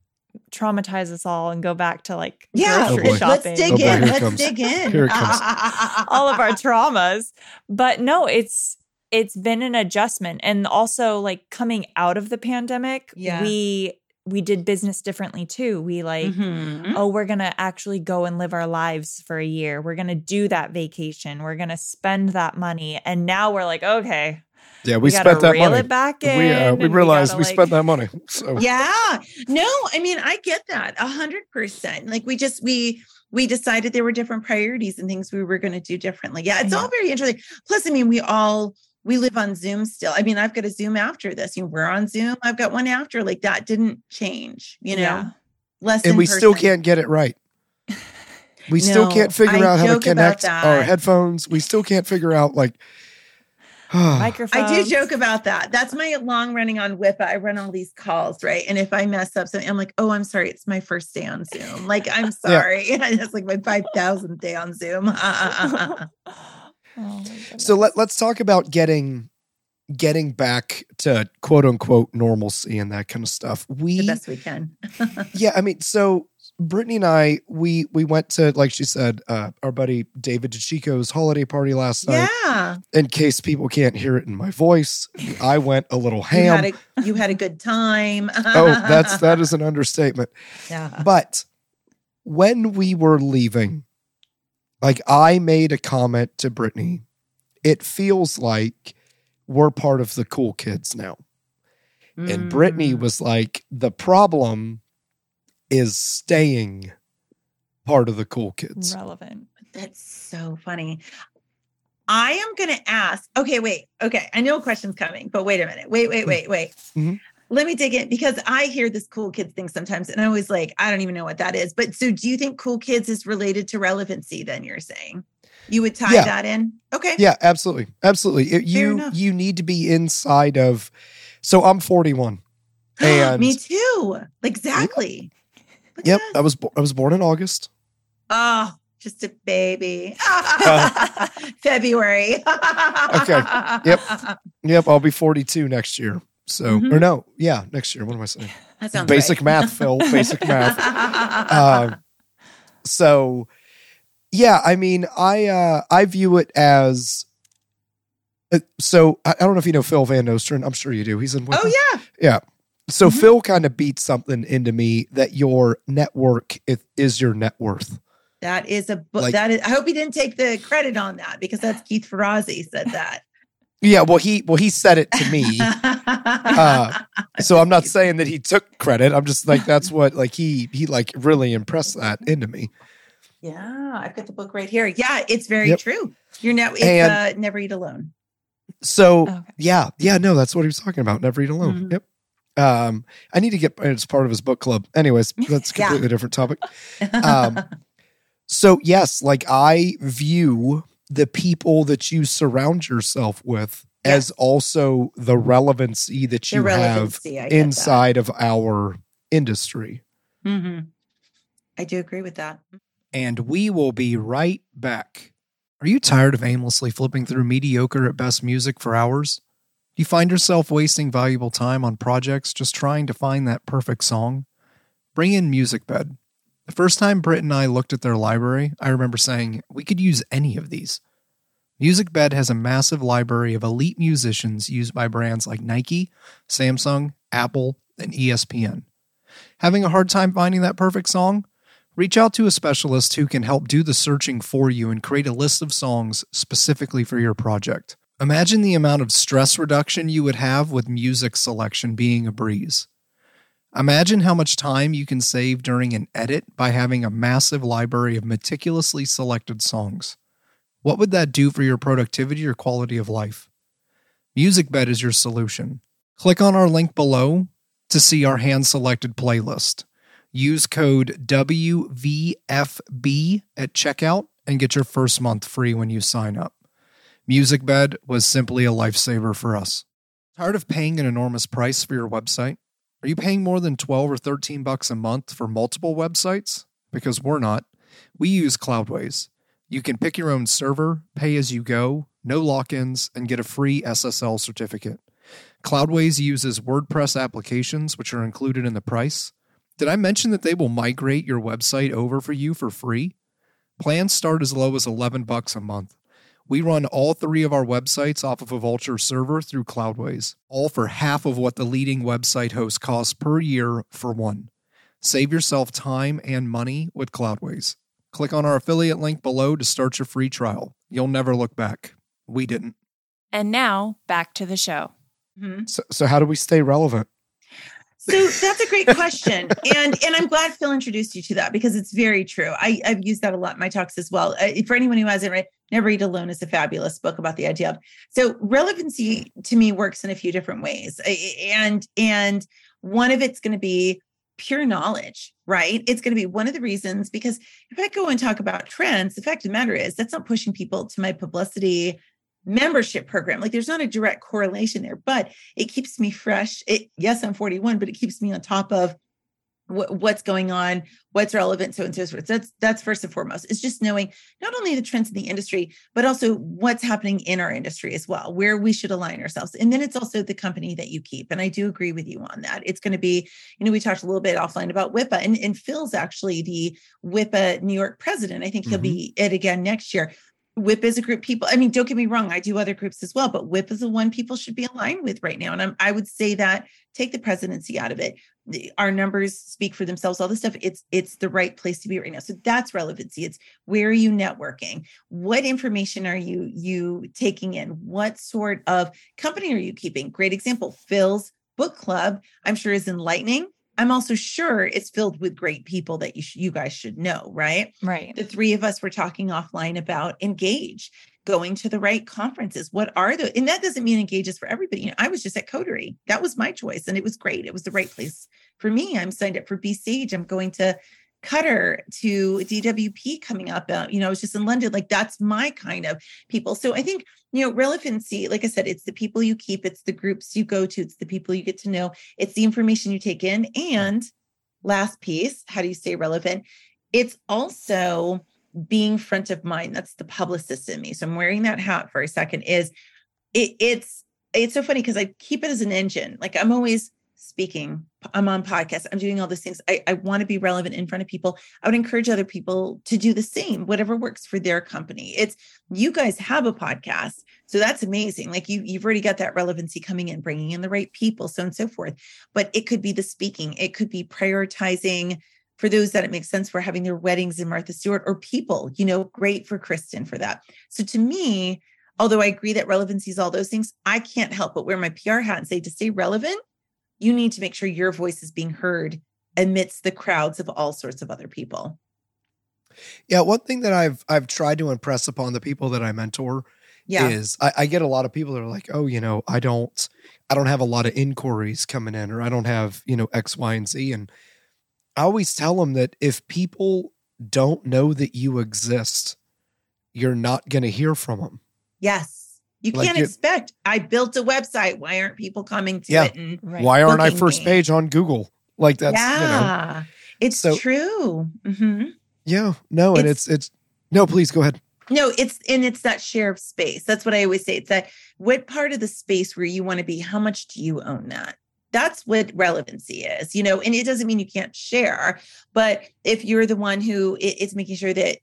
traumatize us all and go back to like Yeah, Oh, grocery boy. let's dig Oh, boy, in. Let's comes. dig in. Here it comes. all of our traumas. But no, it's it's been an adjustment. And also like coming out of the pandemic, Yeah. we we did business differently too. We like, Mhm. oh, we're gonna actually go and live our lives for a year. We're gonna do that vacation. We're gonna spend that money. And now we're like, okay, yeah, we, gotta spent that money. it back in. we uh, we realized gotta, we, like- spent that money. So Yeah. No, I mean, I get that a hundred percent. Like we just we we decided there were different priorities and things we were going to do differently. Yeah, it's all very interesting. Plus, I mean, we all we live on Zoom still. I mean, I've got a Zoom after this. You know, we're on Zoom. I've got one after. Like that didn't change. You know, Yeah. less and we still can't get it right. We still can't figure I out how to connect our headphones. We still can't figure out like microphones. I do joke about that. That's my long running on WIPA. I run all these calls, right? And if I mess up something, I'm like, oh, I'm sorry. It's my first day on Zoom. Like, I'm sorry. it's like my 5,000th day on Zoom. Oh So let, let's talk about getting getting back to quote unquote normalcy and that kind of stuff. We the We best we can. yeah, I mean, so Brittany and I we we went to like she said, uh, our buddy David DeChico's holiday party last night. yeah. In case people can't hear it in my voice, I went a little You ham. had a you had a good time. oh, that's that is an understatement. yeah. But when we were leaving, like I made a comment to Brittany, it feels like we're part of the cool kids now. And Brittany Mm. was like, the problem is staying part of the cool kids. relevant. That's so funny. I am going to ask. Okay, wait. Okay, I know a question's coming, but wait a minute. Wait, wait, wait, wait. Mhm. Let me dig in because I hear this cool kids thing sometimes, and I always like, I don't even know what that is. But so, do you think cool kids is related to relevancy? Then you're saying you would tie Yeah. that in? Okay. Yeah, absolutely. Absolutely. It- you enough. you need to be inside of so I'm 41. And Me too. Exactly. Yep. I was bo- I was born in August. Oh, just a baby. February. Okay. Yep. Yep, I'll be 42 next year. So Mhm. or no, yeah, next year. What am I saying? That sounds Basic right. math, Phil. Basic math. Um, so yeah, I mean, I uh I view it as uh, so I, I don't know if you know Phil Van Nosteren. I'm sure you do. He's in with oh yeah. Yeah. So Mhm. Phil kind of beats something into me that your network is, is your net worth. That is a book. Like- that is. I hope he didn't take the credit on that because that's Keith Ferrazzi said that. Yeah, well he well he said it to me. Uh, so I'm not saying that he took credit. I'm just like that's what like he he like really impressed that into me. Yeah, I've got the book right here. Yeah, it's very Yep. true. You're never. It's uh, never eat alone. So Okay. yeah, yeah, no, that's what he was talking about. Never eat alone. Mhm. Yep. Um, I need to get it's part of his book club. Anyways, that's a Yeah. completely different topic. Um, So yes, like I view the people that you surround yourself with Yeah. as also the relevancy that you have relevancy, I get that. inside of our industry. Mhm. I do agree with that. And we will be right back. Are you tired of aimlessly flipping through mediocre at best music for hours? Do you find yourself wasting valuable time on projects just trying to find that perfect song? Bring in MusicBed. The first time Britt and I looked at their library, I remember saying, we could use any of these. MusicBed has a massive library of elite musicians used by brands like Nike, Samsung, Apple, and ESPN. Having a hard time finding that perfect song? Reach out to a specialist who can help do the searching for you and create a list of songs specifically for your project. Imagine the amount of stress reduction you would have with music selection being a breeze. Imagine how much time you can save during an edit by having a massive library of meticulously selected songs. What would that do for your productivity or quality of life? MusicBed is your solution. Click on our link below to see our hand selected playlist. Use code WVFB at checkout and get your first month free when you sign up. MusicBed was simply a lifesaver for us. Tired of paying an enormous price for your website? Are you paying more than 12 or 13 bucks a month for multiple websites? Because we're not. We use Cloudways. You can pick your own server, pay as you go, no lock ins, and get a free SSL certificate. Cloudways uses WordPress applications, which are included in the price. Did I mention that they will migrate your website over for you for free? Plans start as low as 11 bucks a month. We run all three of our websites off of a Vultr server through Cloudways, all for half of what the leading website host costs per year for one. Save yourself time and money with Cloudways. Click on our affiliate link below to start your free trial. You'll never look back. We didn't. And now back to the show. Mm-hmm. So, so how do we stay relevant? So that's a great question, and and I'm glad Phil introduced you to that because it's very true. I, I've used that a lot in my talks as well. Uh, for anyone who hasn't read, Never Eat Alone is a fabulous book about the idea of so relevancy to me works in a few different ways, and and one of it's going to be pure knowledge, right? It's going to be one of the reasons because if I go and talk about trends, the fact of the matter is that's not pushing people to my publicity membership program. Like there's not a direct correlation there, but it keeps me fresh. It yes, I'm 41, but it keeps me on top of what's going on, what's relevant, so and so forth. That's that's first and foremost. It's just knowing not only the trends in the industry, but also what's happening in our industry as well, where we should align ourselves. And then it's also the company that you keep. And I do agree with you on that. It's going to be, you know, we talked a little bit offline about WIPA, and, and Phil's actually the WIPA New York president. I think he'll mm-hmm. be it again next year. WIP is a group people. I mean, don't get me wrong, I do other groups as well, but WIP is the one people should be aligned with right now. And I'm, I would say that take the presidency out of it. Our numbers speak for themselves. All this stuff, it's it's the right place to be right now. So that's relevancy. It's where are you networking? What information are you you taking in? What sort of company are you keeping? Great example. Phil's book club, I'm sure is enlightening I'm also sure it's filled with great people that you sh- you guys should know, right? Right. The three of us were talking offline about engage, going to the right conferences. What are the and that doesn't mean engages for everybody. You know, I was just at Coterie. That was my choice and it was great. It was the right place for me. I'm signed up for Be Sage. I'm going to Qatar to DWP coming up. Uh, you know, I was just in London. Like that's my kind of people. So I think you know relevancy. Like I said, it's the people you keep, it's the groups you go to, it's the people you get to know, it's the information you take in, and last piece, how do you stay relevant? It's also being front of mind. That's the publicist in me. So I'm wearing that hat for a second. Is it, it's it's so funny because I keep it as an engine. Like I'm always speaking i'm on podcasts i'm doing all these things i, I want to be relevant in front of people i would encourage other people to do the same whatever works for their company it's you guys have a podcast so that's amazing like you you've already got that relevancy coming in bringing in the right people so and so forth but it could be the speaking it could be prioritizing for those that it makes sense for having their weddings in martha stewart or people you know great for kristen for that so to me although i agree that relevancy is all those things i can't help but wear my pr hat and say to stay relevant you need to make sure your voice is being heard amidst the crowds of all sorts of other people. Yeah, one thing that I've I've tried to impress upon the people that I mentor yeah. is I, I get a lot of people that are like, oh, you know, I don't I don't have a lot of inquiries coming in, or I don't have you know X, Y, and Z, and I always tell them that if people don't know that you exist, you're not going to hear from them. Yes. You like can't expect. I built a website. Why aren't people coming to yeah. it? And right. Why aren't I first me? page on Google? Like that's yeah, you know. it's so, true. Mm-hmm. Yeah, no, it's, and it's it's no. Please go ahead. No, it's and it's that share of space. That's what I always say. It's that what part of the space where you want to be. How much do you own that? That's what relevancy is, you know. And it doesn't mean you can't share, but if you're the one who is making sure that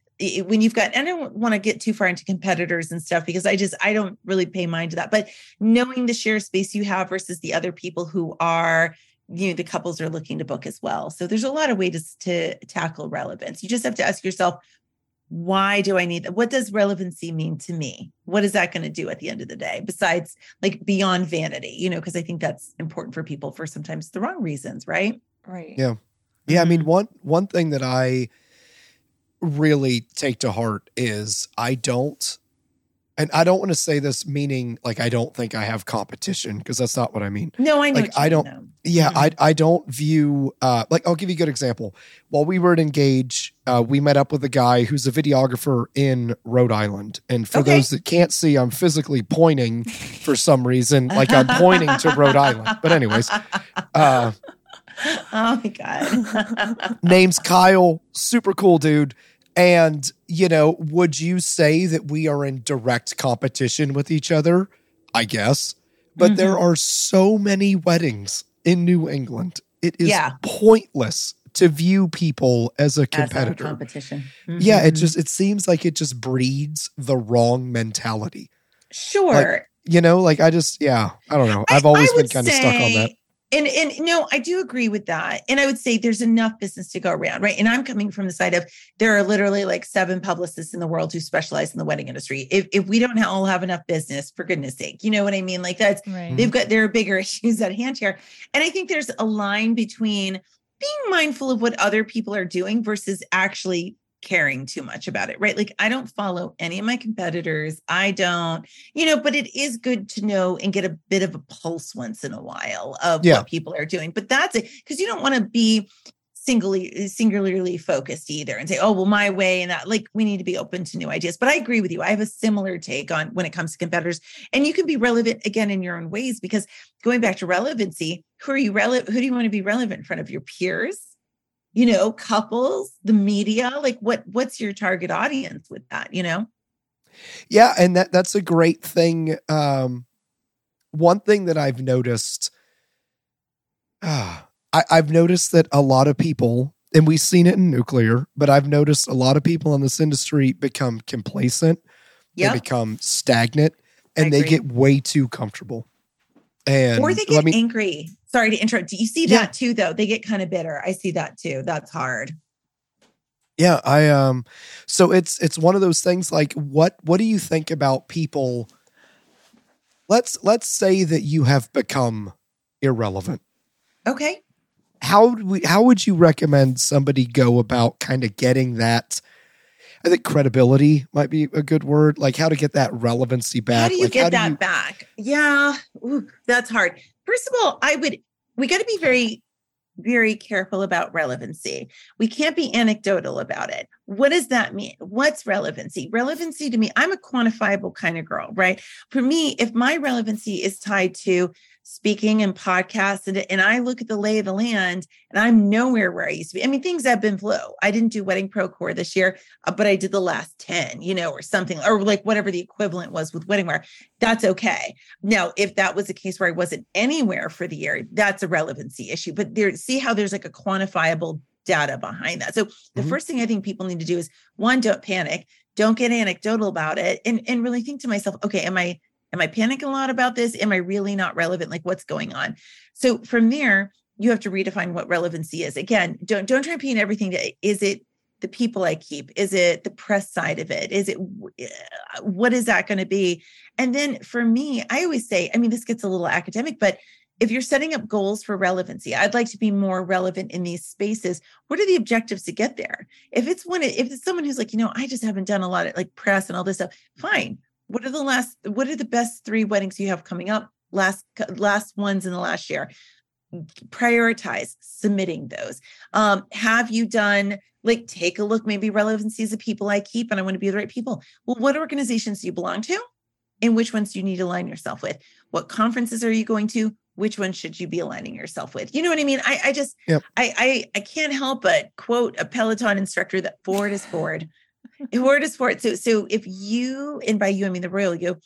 when you've got, I don't want to get too far into competitors and stuff because I just, I don't really pay mind to that. But knowing the share space you have versus the other people who are you know the couples are looking to book as well. So there's a lot of ways to tackle relevance. You just have to ask yourself, why do I need that? What does relevancy mean to me? What is that going to do at the end of the day? Besides, like beyond vanity, you know, because I think that's important for people for sometimes the wrong reasons, right? Right. Yeah. Yeah. I mean, Mm-hmm. one one thing that I really take to heart is I don't and I don't want to say this meaning like I don't think I have competition because that's not what I mean. No, I know. Like, I don't-. Yeah, Mhm. I I don't view uh like I'll give you a good example. While we were at Engage, uh, we met up with a guy who's a videographer in Rhode Island. And for Okay. those that can't see, I'm physically pointing for some reason, like I'm pointing to Rhode Island. But anyways, uh oh my god. name's Kyle, super cool dude. And, you know, would you say that we are in direct competition with each other? I guess. But there Mm-hmm. are so many weddings in New England. It is Yeah. pointless to view people as a As a competitor. competition. yeah, it Mhm. just it seems like it just breeds the wrong mentality. sure. You know, like I just yeah, I don't know. I- I've always I been kind of stuck on that. And and no, I do agree with that. And I would say there's enough business to go around, right? And I'm coming from the side of there are literally like seven publicists in the world who specialize in the wedding industry. If if we don't all have enough business, for goodness sake, you know what I mean? Like that's Right. they've got there are bigger issues at hand here. And I think there's a line between being mindful of what other people are doing versus actually caring too much about it, right? Like I don't follow any of my competitors. I don't, you know, but it is good to know and get a bit of a pulse once in a while of Yeah. what people are doing. But that's it because you don't want to be singly eh, singularly focused either and say, oh, well, my way and that like we need to be open to new ideas. But I agree with you. I have a similar take on when it comes to competitors. And you can be relevant again in your own ways because going back to relevancy, who are you relevant? Who do you want to be relevant in front of your peers? You know, couples, the media, like what what's your target audience with that, you know? Yeah, and that that's a great thing. Um, one thing that I've noticed, ah, I, I've noticed that a lot of people, and we've seen it in nuclear, but I've noticed a lot of people in this industry become complacent, they become stagnant, and they get way too comfortable. And or they get me, angry. Sorry to interrupt. Do you see Yeah. that too, though? They get kind of bitter. I see that too. That's hard. Yeah, I um so it's it's one of those things like what what do you think about people Let's let's say that you have become irrelevant. Okay. How would we how would you recommend somebody go about kind of getting that I think credibility might be a good word, like how to get that relevancy back. How do you like, get that you- back? Yeah, Ooh, that's hard. First of all, I would we got to be very very careful about relevancy. We can't be anecdotal about it. What does that mean? What's relevancy? Relevancy to me, I'm a quantifiable kind of girl, right? For me, if my relevancy is tied to speaking and podcasts, and, and I look at the lay of the land and I'm nowhere where I used to be. I mean, things have been flow. I didn't do Wedding Pro Core this year, uh, but I did the last 10, you know, or something, or like whatever the equivalent was with WeddingWire. That's okay. Now, if that was a case where I wasn't anywhere for the year, that's a relevancy issue. But there, see how there's like a quantifiable data behind that. So the Mhm. first thing I think people need to do is one, don't panic, don't get anecdotal about it, and and really think to myself, okay, am I am I panicking a lot about this? Am I really not relevant? Like what's going on? So from there, you have to redefine what relevancy is. Again, don't don't try and paint everything to is it the people I keep? Is it the press side of it? Is it uh, what is that going to be? And then for me, I always say, I mean, this gets a little academic, but if you're setting up goals for relevancy, I'd like to be more relevant in these spaces. What are the objectives to get there? If it's one, if it's someone who's like, you know, I just haven't done a lot of like press and all this stuff, fine. What are the last, what are the best three weddings you have coming up? Last, last ones in the last year. Prioritize submitting those. Um, have you done like take a look, maybe relevancies of people I keep and I want to be the right people? Well, what organizations do you belong to? And which ones do you need to align yourself with? What conferences are you going to? Which one should you be aligning yourself with? You know what I mean? I, I just, Yep. I, I, I can't help but quote a Peloton instructor that forward is forward. Forward is forward. So, so if you, and by you, I mean the royal you,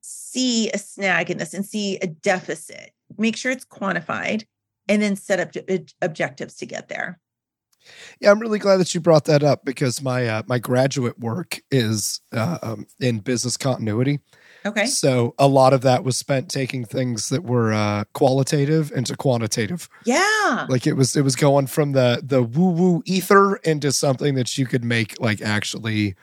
see a snag in this and see a deficit, make sure it's quantified and then set up objectives to get there. Yeah, I'm really glad that you brought that up because my uh, my graduate work is uh, um, in business continuity. Okay. So a lot of that was spent taking things that were uh, qualitative into quantitative. Yeah. Like it was it was going from the the woo woo ether into something that you could make like actually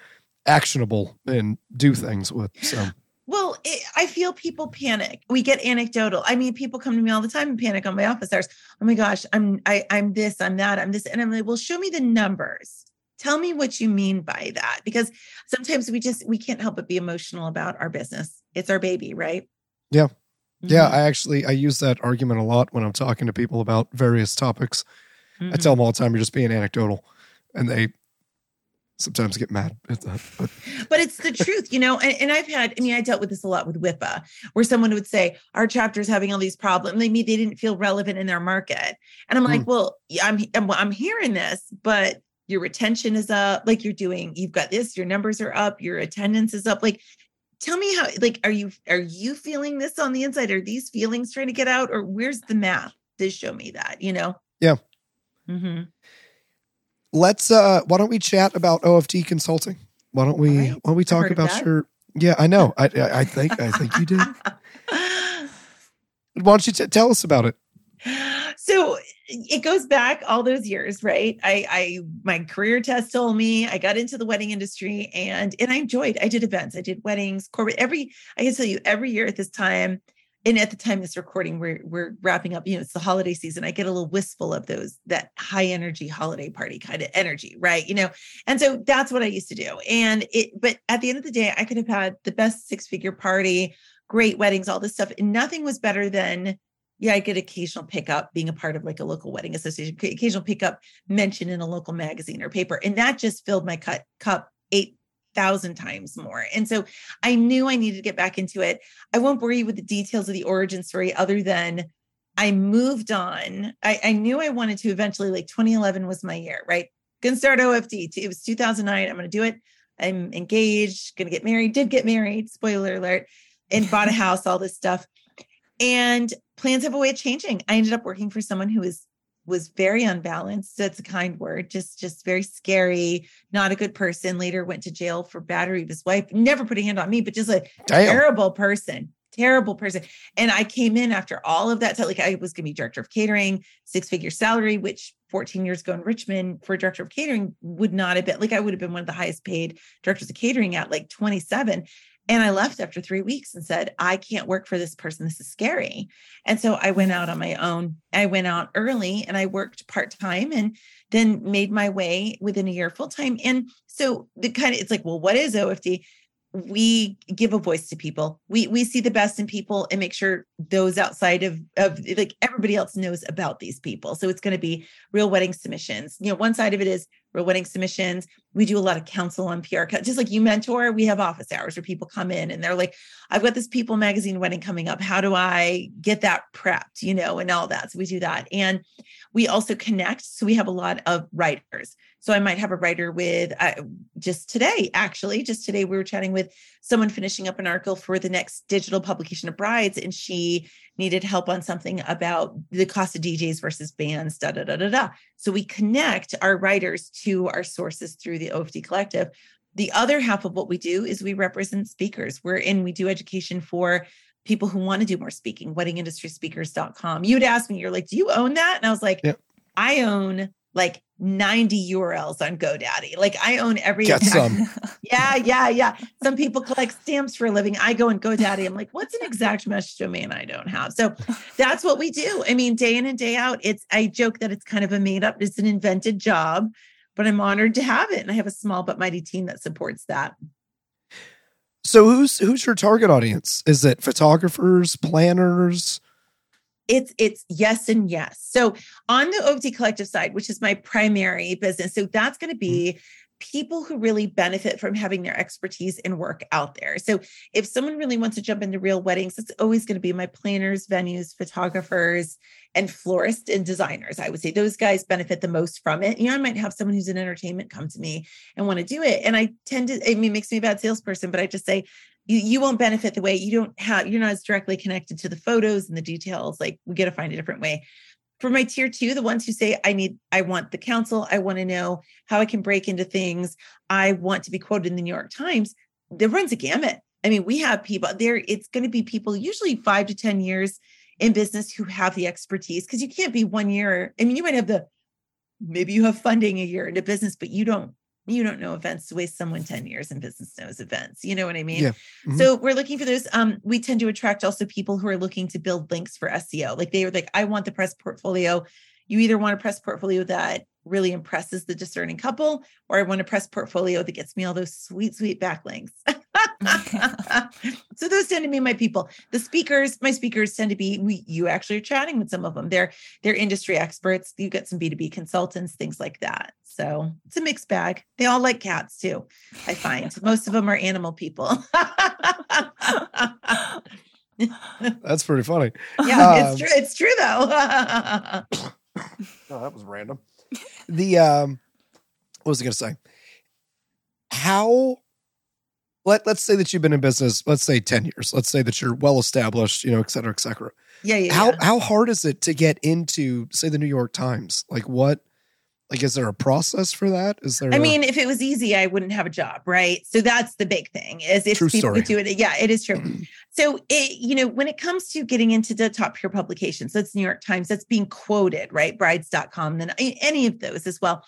actionable and do things with. So well, it, I feel people panic. We get anecdotal. I mean, people come to me all the time and panic on my office hours. Oh my gosh, I'm I, I'm this, I'm that, I'm this, and I'm like, well, show me the numbers. Tell me what you mean by that, because sometimes we just we can't help but be emotional about our business. It's our baby, right? Yeah, mm-hmm. yeah. I actually I use that argument a lot when I'm talking to people about various topics. Mm-hmm. I tell mm-hmm. them all the time, you're just being anecdotal, and they sometimes get mad at that. But, but it's the truth, you know. And, and, I've had, I mean, I dealt with this a lot with WIPA, where someone would say, Our chapter is having all these problems. They mean they didn't feel relevant in their market. And I'm like, mm. Well, I'm, I'm I'm hearing this, but your retention is up, like you're doing, you've got this, your numbers are up, your attendance is up. Like, tell me how, like, are you are you feeling this on the inside? Are these feelings trying to get out? Or where's the math to show me that, you know? Yeah. Mm-hmm let's uh why don't we chat about OFD consulting? Why don't we right. why don't we talk about your yeah, I know. I I think I think you did. why don't you t- tell us about it? So it goes back all those years, right? I I my career test told me I got into the wedding industry and and I enjoyed. I did events, I did weddings, corporate every I can tell you every year at this time and at the time this recording we're we're wrapping up you know it's the holiday season i get a little wistful of those that high energy holiday party kind of energy right you know and so that's what i used to do and it but at the end of the day i could have had the best six figure party great weddings all this stuff and nothing was better than yeah i get occasional pickup being a part of like a local wedding association occasional pickup mentioned in a local magazine or paper and that just filled my cut cup eight thousand times more. And so I knew I needed to get back into it. I won't bore you with the details of the origin story other than I moved on. I, I knew I wanted to eventually, like 2011 was my year, right? Gonna start OFD. It was 2009. I'm gonna do it. I'm engaged, gonna get married, did get married, spoiler alert, and bought a house, all this stuff. And plans have a way of changing. I ended up working for someone who was was very unbalanced. That's a kind word. Just just very scary. Not a good person. Later went to jail for battery of his wife. Never put a hand on me, but just a Damn. terrible person. Terrible person. And I came in after all of that. So like I was going to be director of catering, six figure salary, which 14 years ago in Richmond for director of catering would not have been like I would have been one of the highest paid directors of catering at like 27. And I left after three weeks and said, I can't work for this person. This is scary. And so I went out on my own. I went out early and I worked part time and then made my way within a year full time. And so the kind of, it's like, well, what is OFD? we give a voice to people. We we see the best in people and make sure those outside of of like everybody else knows about these people. So it's going to be real wedding submissions. You know, one side of it is real wedding submissions. We do a lot of counsel on PR. Just like you mentor, we have office hours where people come in and they're like, "I've got this People Magazine wedding coming up. How do I get that prepped?" You know, and all that. So we do that, and we also connect. So we have a lot of writers. So I might have a writer with uh, just today, actually, just today we were chatting with someone finishing up an article for the next digital publication of Brides, and she needed help on something about the cost of DJs versus bands, da da da da da. So we connect our writers to our sources through the OFD Collective. The other half of what we do is we represent speakers. We're in, we do education for people who want to do more speaking, weddingindustryspeakers.com. You'd ask me, you're like, do you own that? And I was like, yep. I own like 90 URLs on GoDaddy. Like I own every Get some. yeah, yeah, yeah. Some people collect stamps for a living. I go and GoDaddy. I'm like, what's an exact match domain I don't have? So that's what we do. I mean, day in and day out, it's I joke that it's kind of a made up, it's an invented job, but I'm honored to have it. And I have a small but mighty team that supports that. So who's who's your target audience? Is it photographers, planners? It's it's yes and yes. So on the OFD collective side, which is my primary business, so that's going to be mm-hmm. people who really benefit from having their expertise and work out there. So if someone really wants to jump into real weddings, it's always going to be my planners, venues, photographers, and florists and designers. I would say those guys benefit the most from it. You know, I might have someone who's in entertainment come to me and want to do it. And I tend to, I mean, it makes me a bad salesperson, but I just say, you, you won't benefit the way you don't have you're not as directly connected to the photos and the details like we got to find a different way for my tier two, the ones who say, I need, I want the counsel, I want to know how I can break into things, I want to be quoted in the New York Times, there runs a gamut. I mean, we have people there, it's going to be people usually five to 10 years in business who have the expertise because you can't be one year. I mean, you might have the maybe you have funding a year into business, but you don't you don't know events the way someone 10 years in business knows events. You know what I mean? Yeah. Mm-hmm. So we're looking for those. Um, we tend to attract also people who are looking to build links for SEO. Like they were like, I want the press portfolio. You either want a press portfolio that really impresses the discerning couple, or I want a press portfolio that gets me all those sweet, sweet backlinks. so those tend to be my people. The speakers, my speakers tend to be we you actually are chatting with some of them. They're they're industry experts. You get some B2B consultants, things like that. So it's a mixed bag. They all like cats too, I find. Most of them are animal people. That's pretty funny. Yeah, um, it's true. It's true though. oh, that was random. The um what was I gonna say? How let, let's say that you've been in business, let's say 10 years. Let's say that you're well established, you know, et cetera, et cetera. Yeah, yeah. How yeah. how hard is it to get into, say, the New York Times? Like what like is there a process for that? Is there I mean, if it was easy, I wouldn't have a job, right? So that's the big thing. Is if True people story. do it, yeah, it is true. so it, you know, when it comes to getting into the top tier publications, that's New York Times, that's being quoted, right? Brides.com, then any of those as well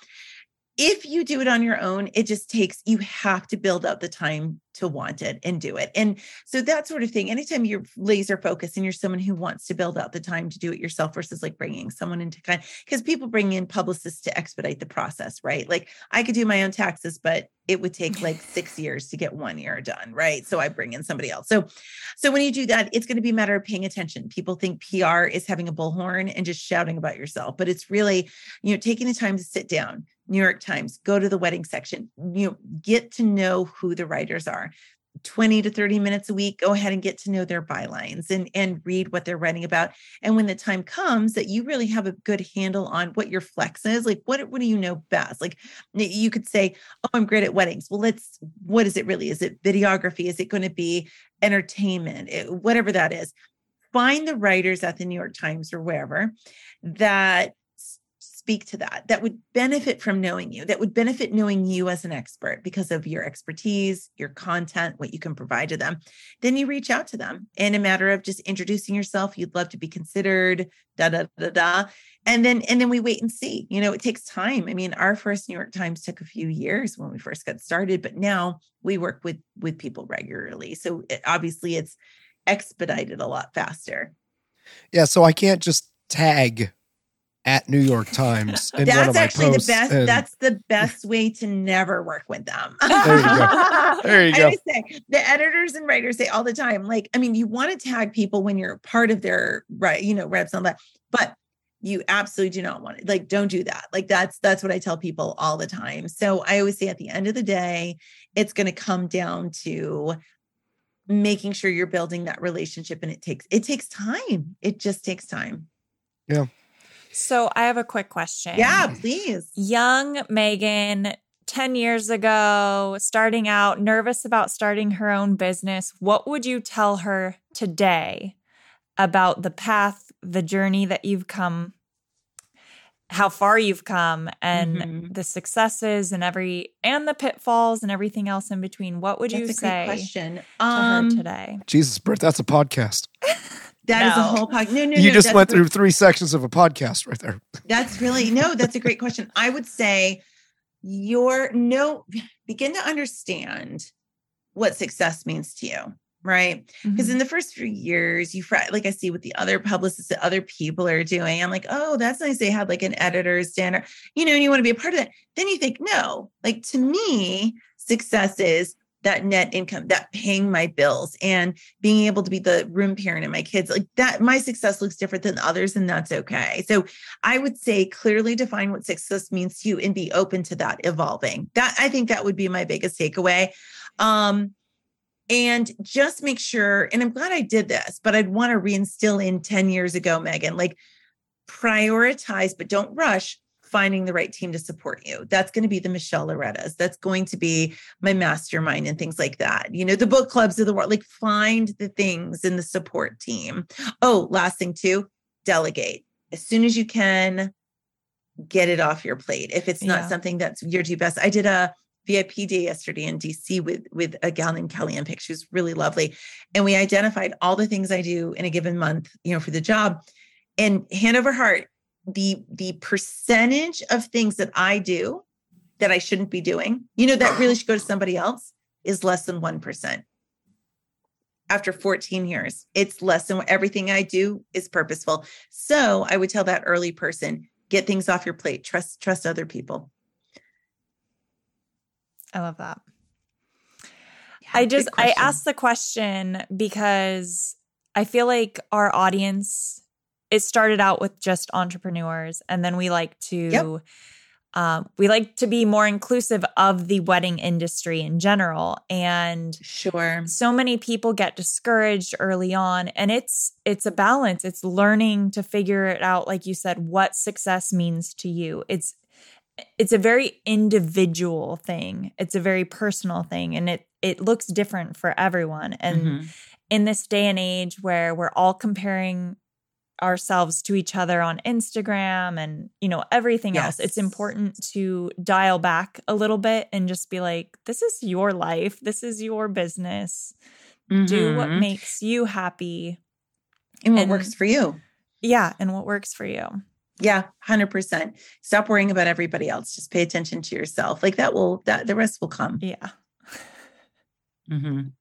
if you do it on your own, it just takes, you have to build up the time to want it and do it. And so that sort of thing, anytime you're laser focused and you're someone who wants to build out the time to do it yourself versus like bringing someone into kind, because people bring in publicists to expedite the process, right? Like I could do my own taxes, but it would take like six years to get one year done, right? So I bring in somebody else. So, so when you do that, it's going to be a matter of paying attention. People think PR is having a bullhorn and just shouting about yourself, but it's really, you know, taking the time to sit down, New York Times, go to the wedding section, you know, get to know who the writers are. 20 to 30 minutes a week go ahead and get to know their bylines and and read what they're writing about. And when the time comes that you really have a good handle on what your flex is like what what do you know best? Like you could say oh i'm great at weddings. Well let's what is it really? Is it videography? Is it going to be entertainment? It, whatever that is. Find the writers at the new york times or wherever that speak to that that would benefit from knowing you that would benefit knowing you as an expert because of your expertise your content what you can provide to them then you reach out to them in a matter of just introducing yourself you'd love to be considered da da da da and then and then we wait and see you know it takes time. I mean our first new york times took a few years when we first got started but now we work with with people regularly. So it, obviously it's expedited a lot faster. Yeah, so I can't just tag at New York Times in one that's of my actually the best and- that's the best way to never work with them There you go. There you I go. always say the editors and writers say all the time, like, I mean, you want to tag people when you're part of their right, you know, reps and all that, but you absolutely do not want it. Like, don't do that. Like, that's that's what I tell people all the time. So I always say at the end of the day, it's going to come down to making sure you're building that relationship and it takes it takes time. It just takes time. So I have a quick question. Yeah, please. Young Megan, 10 years ago, starting out, nervous about starting her own business. What would you tell her today about the path, the journey that you've come, how far you've come, and Mhm. the successes and every, and the pitfalls and everything else in between? What would you That's a say question. to Um, her today? Jesus, Britt, that's a podcast. that is a whole podcast. No, no, no. you no, just went through three sections of a podcast right there. That's really no, that's a great question. I would say your no begin to understand what success means to you, right? Because Mhm. in the first few years, you fret, like I see what the other publicists that other people are doing. I'm like, oh, that's nice. They had like an editor's dinner, you know, and you want to be a part of that. Then you think, no, like to me, success is that net income, that paying my bills and being able to be the room parent of my kids. Like that, my success looks different than others, and that's okay. So I would say clearly define what success means to you and be open to that evolving. That I think that would be my biggest takeaway. Um, and just make sure, and I'm glad I did this, but I'd want to reinstill in 10 years ago, Megan, like prioritize, but don't rush finding the right team to support you. That's going to be the Michelle Loretta's. That's going to be my mastermind and things like that. You know, the book clubs of the world, like find the things in the support team. Oh, last thing too, delegate. as soon as you can, get it off your plate. If it's not Yeah. something that's your do best. I did a VIP day yesterday in DC with with a gal named Kellyanne Pick. She was really lovely. And we identified all the things I do in a given month, you know, for the job. And hand over heart, the the percentage of things that I do that I shouldn't be doing, you know, that really should go to somebody else is less than 1%. After 14 years, it's less than everything I do is purposeful. So I would tell that early person, get things off your plate, trust, trust other people. I love that. Yeah, I just I asked the question because I feel like our audience it started out with just entrepreneurs and then we like to um, we like to be more inclusive of the wedding industry in general and Sure. so many people get discouraged early on and it's it's a balance it's learning to figure it out like you said what success means to you it's it's a very individual thing it's a very personal thing and it it looks different for everyone and Mhm. in this day and age where we're all comparing ourselves to each other on Instagram and you know everything else it's important to dial back a little bit and just be like this is your life this is your business do what Mhm. makes you happy and what and- works for you. yeah and what works for you Yeah, 100%. Stop worrying about everybody else. Just pay attention to yourself. Like that will that the rest will come. yeah Mhm.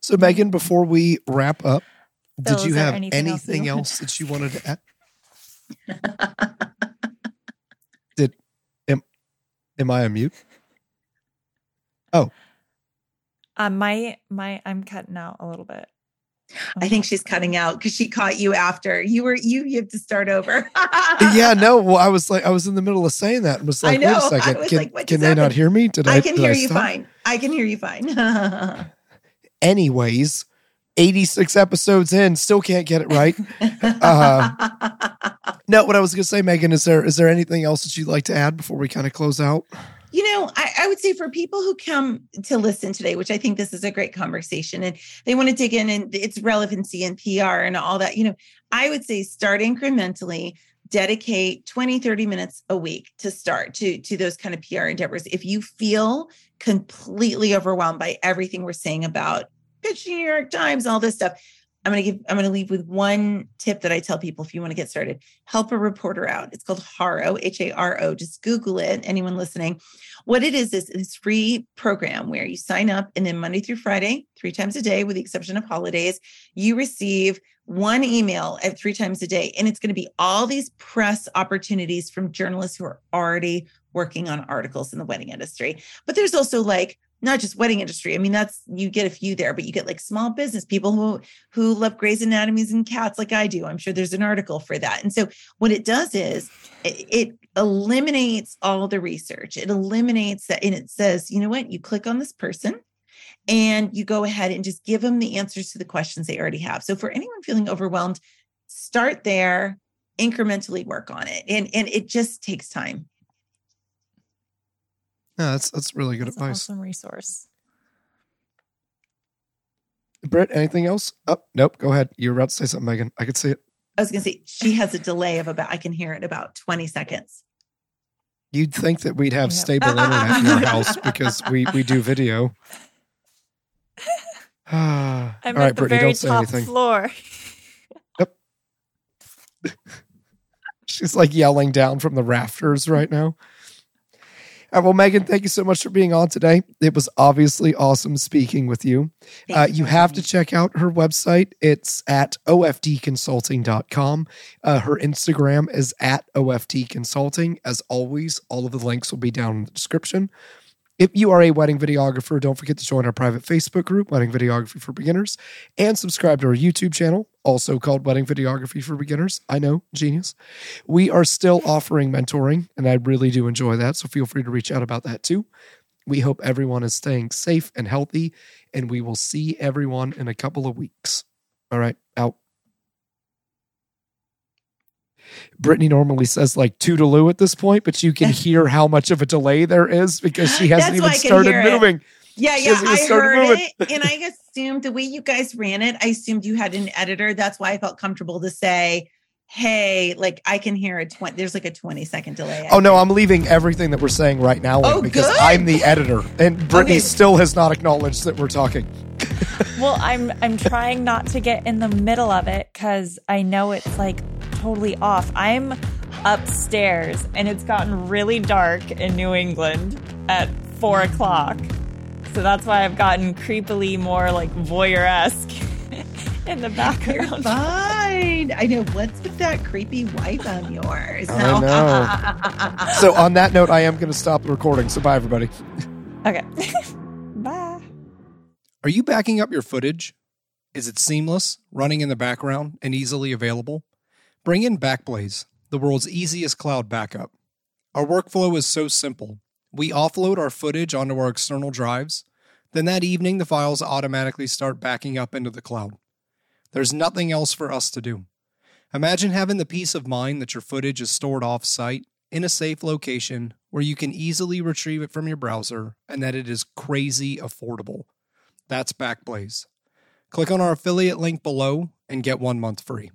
So, Megan, before we wrap up, Phil, did is you have anything else anything want- else that you wanted to add? Did am am I a on mute? um my my i'm cutting out a little bit I think she's cutting out because she caught you after. You were you you have to start over. yeah, no. Well, I was like, I was in the middle of saying that and was I like, know. wait a I second, was can, like, can just they not hear me? Did I? I can did hear I you fine. I can hear you fine. Anyways, eighty six episodes in, still can't get it right. Uh, No, what I was going to say, Megan, is there is there anything else that you'd like to add before we kind of close out? You know, I, I would say for people who come to listen today, which I think this is a great conversation and they want to dig in and its relevancy and PR and all that, you know, I would say start incrementally, dedicate 20, 30 minutes a week to start to, to those kind of PR endeavors. If you feel completely overwhelmed by everything we're saying about pitch New York Times, all this stuff, I'm going to give, I'm going to leave with one tip that I tell people if you want to get started, help a reporter out. It's called HARO, H A R O. Just Google it. Anyone listening. What it is, is this free program where you sign up and then Monday through Friday, three times a day, with the exception of holidays, you receive one email at three times a day. And it's going to be all these press opportunities from journalists who are already working on articles in the wedding industry. But there's also like, not just wedding industry. I mean, that's you get a few there, but you get like small business people who who love Grey's Anatomies and cats like I do. I'm sure there's an article for that. And so what it does is it, it eliminates all the research. It eliminates that, and it says, you know what? You click on this person, and you go ahead and just give them the answers to the questions they already have. So for anyone feeling overwhelmed, start there, incrementally work on it, and and it just takes time. No, that's that's really good That's an advice. awesome resource Britt, anything else? Oh, nope. Go ahead. You were about to say something, Megan. I could see it. I was going to say she has a delay of about I can hear it about 20 seconds. You'd think that we'd have Yeah. stable internet in our house because we we do video. All i'm right, at the Brittany, very don't say top anything. floor yep. She's like yelling down from the rafters right now. Right, well, Megan, thank you so much for being on today. It was obviously awesome speaking with you. Uh, you have to check out her website. It's at ofdconsulting.com. Uh, her Instagram is at OFD Consulting. As always, all of the links will be down in the description. If you are a wedding videographer, don't forget to join our private Facebook group, Wedding Videography for Beginners, and subscribe to our YouTube channel, also called Wedding Videography for Beginners. I know, genius. We are still offering mentoring, and I really do enjoy that. So feel free to reach out about that too. We hope everyone is staying safe and healthy, and we will see everyone in a couple of weeks. All right, out. Brittany normally says like toodaloo at this point, but you can hear how much of a delay there is because she hasn't even I started it. moving. Yeah, She yeah. I heard moving. it, and I assumed the way you guys ran it, I assumed you had an editor. That's why I felt comfortable to say hey, like I can hear a 20, there's like a 20 second delay. Oh no, I'm leaving everything that we're saying right now Oh, because good. I'm the editor and Brittany Okay. still has not acknowledged that we're talking. Well, I'm I'm trying not to get in the middle of it because I know it's like totally off. I'm upstairs and it's gotten really dark in New England at four o'clock. So that's why I've gotten creepily more like voyeur esque in the You're background. fine. I know what's with that creepy wife of yours. I know. So on that note, I am going to stop the recording. So bye everybody. Okay. Are you backing up your footage? Is it seamless, running in the background, and easily available? Bring in Backblaze, the world's easiest cloud backup. Our workflow is so simple. We offload our footage onto our external drives. Then that evening, the files automatically start backing up into the cloud. There's nothing else for us to do. Imagine having the peace of mind that your footage is stored off site in a safe location where you can easily retrieve it from your browser and that it is crazy affordable. That's Backblaze. Click on our affiliate link below and get one month free.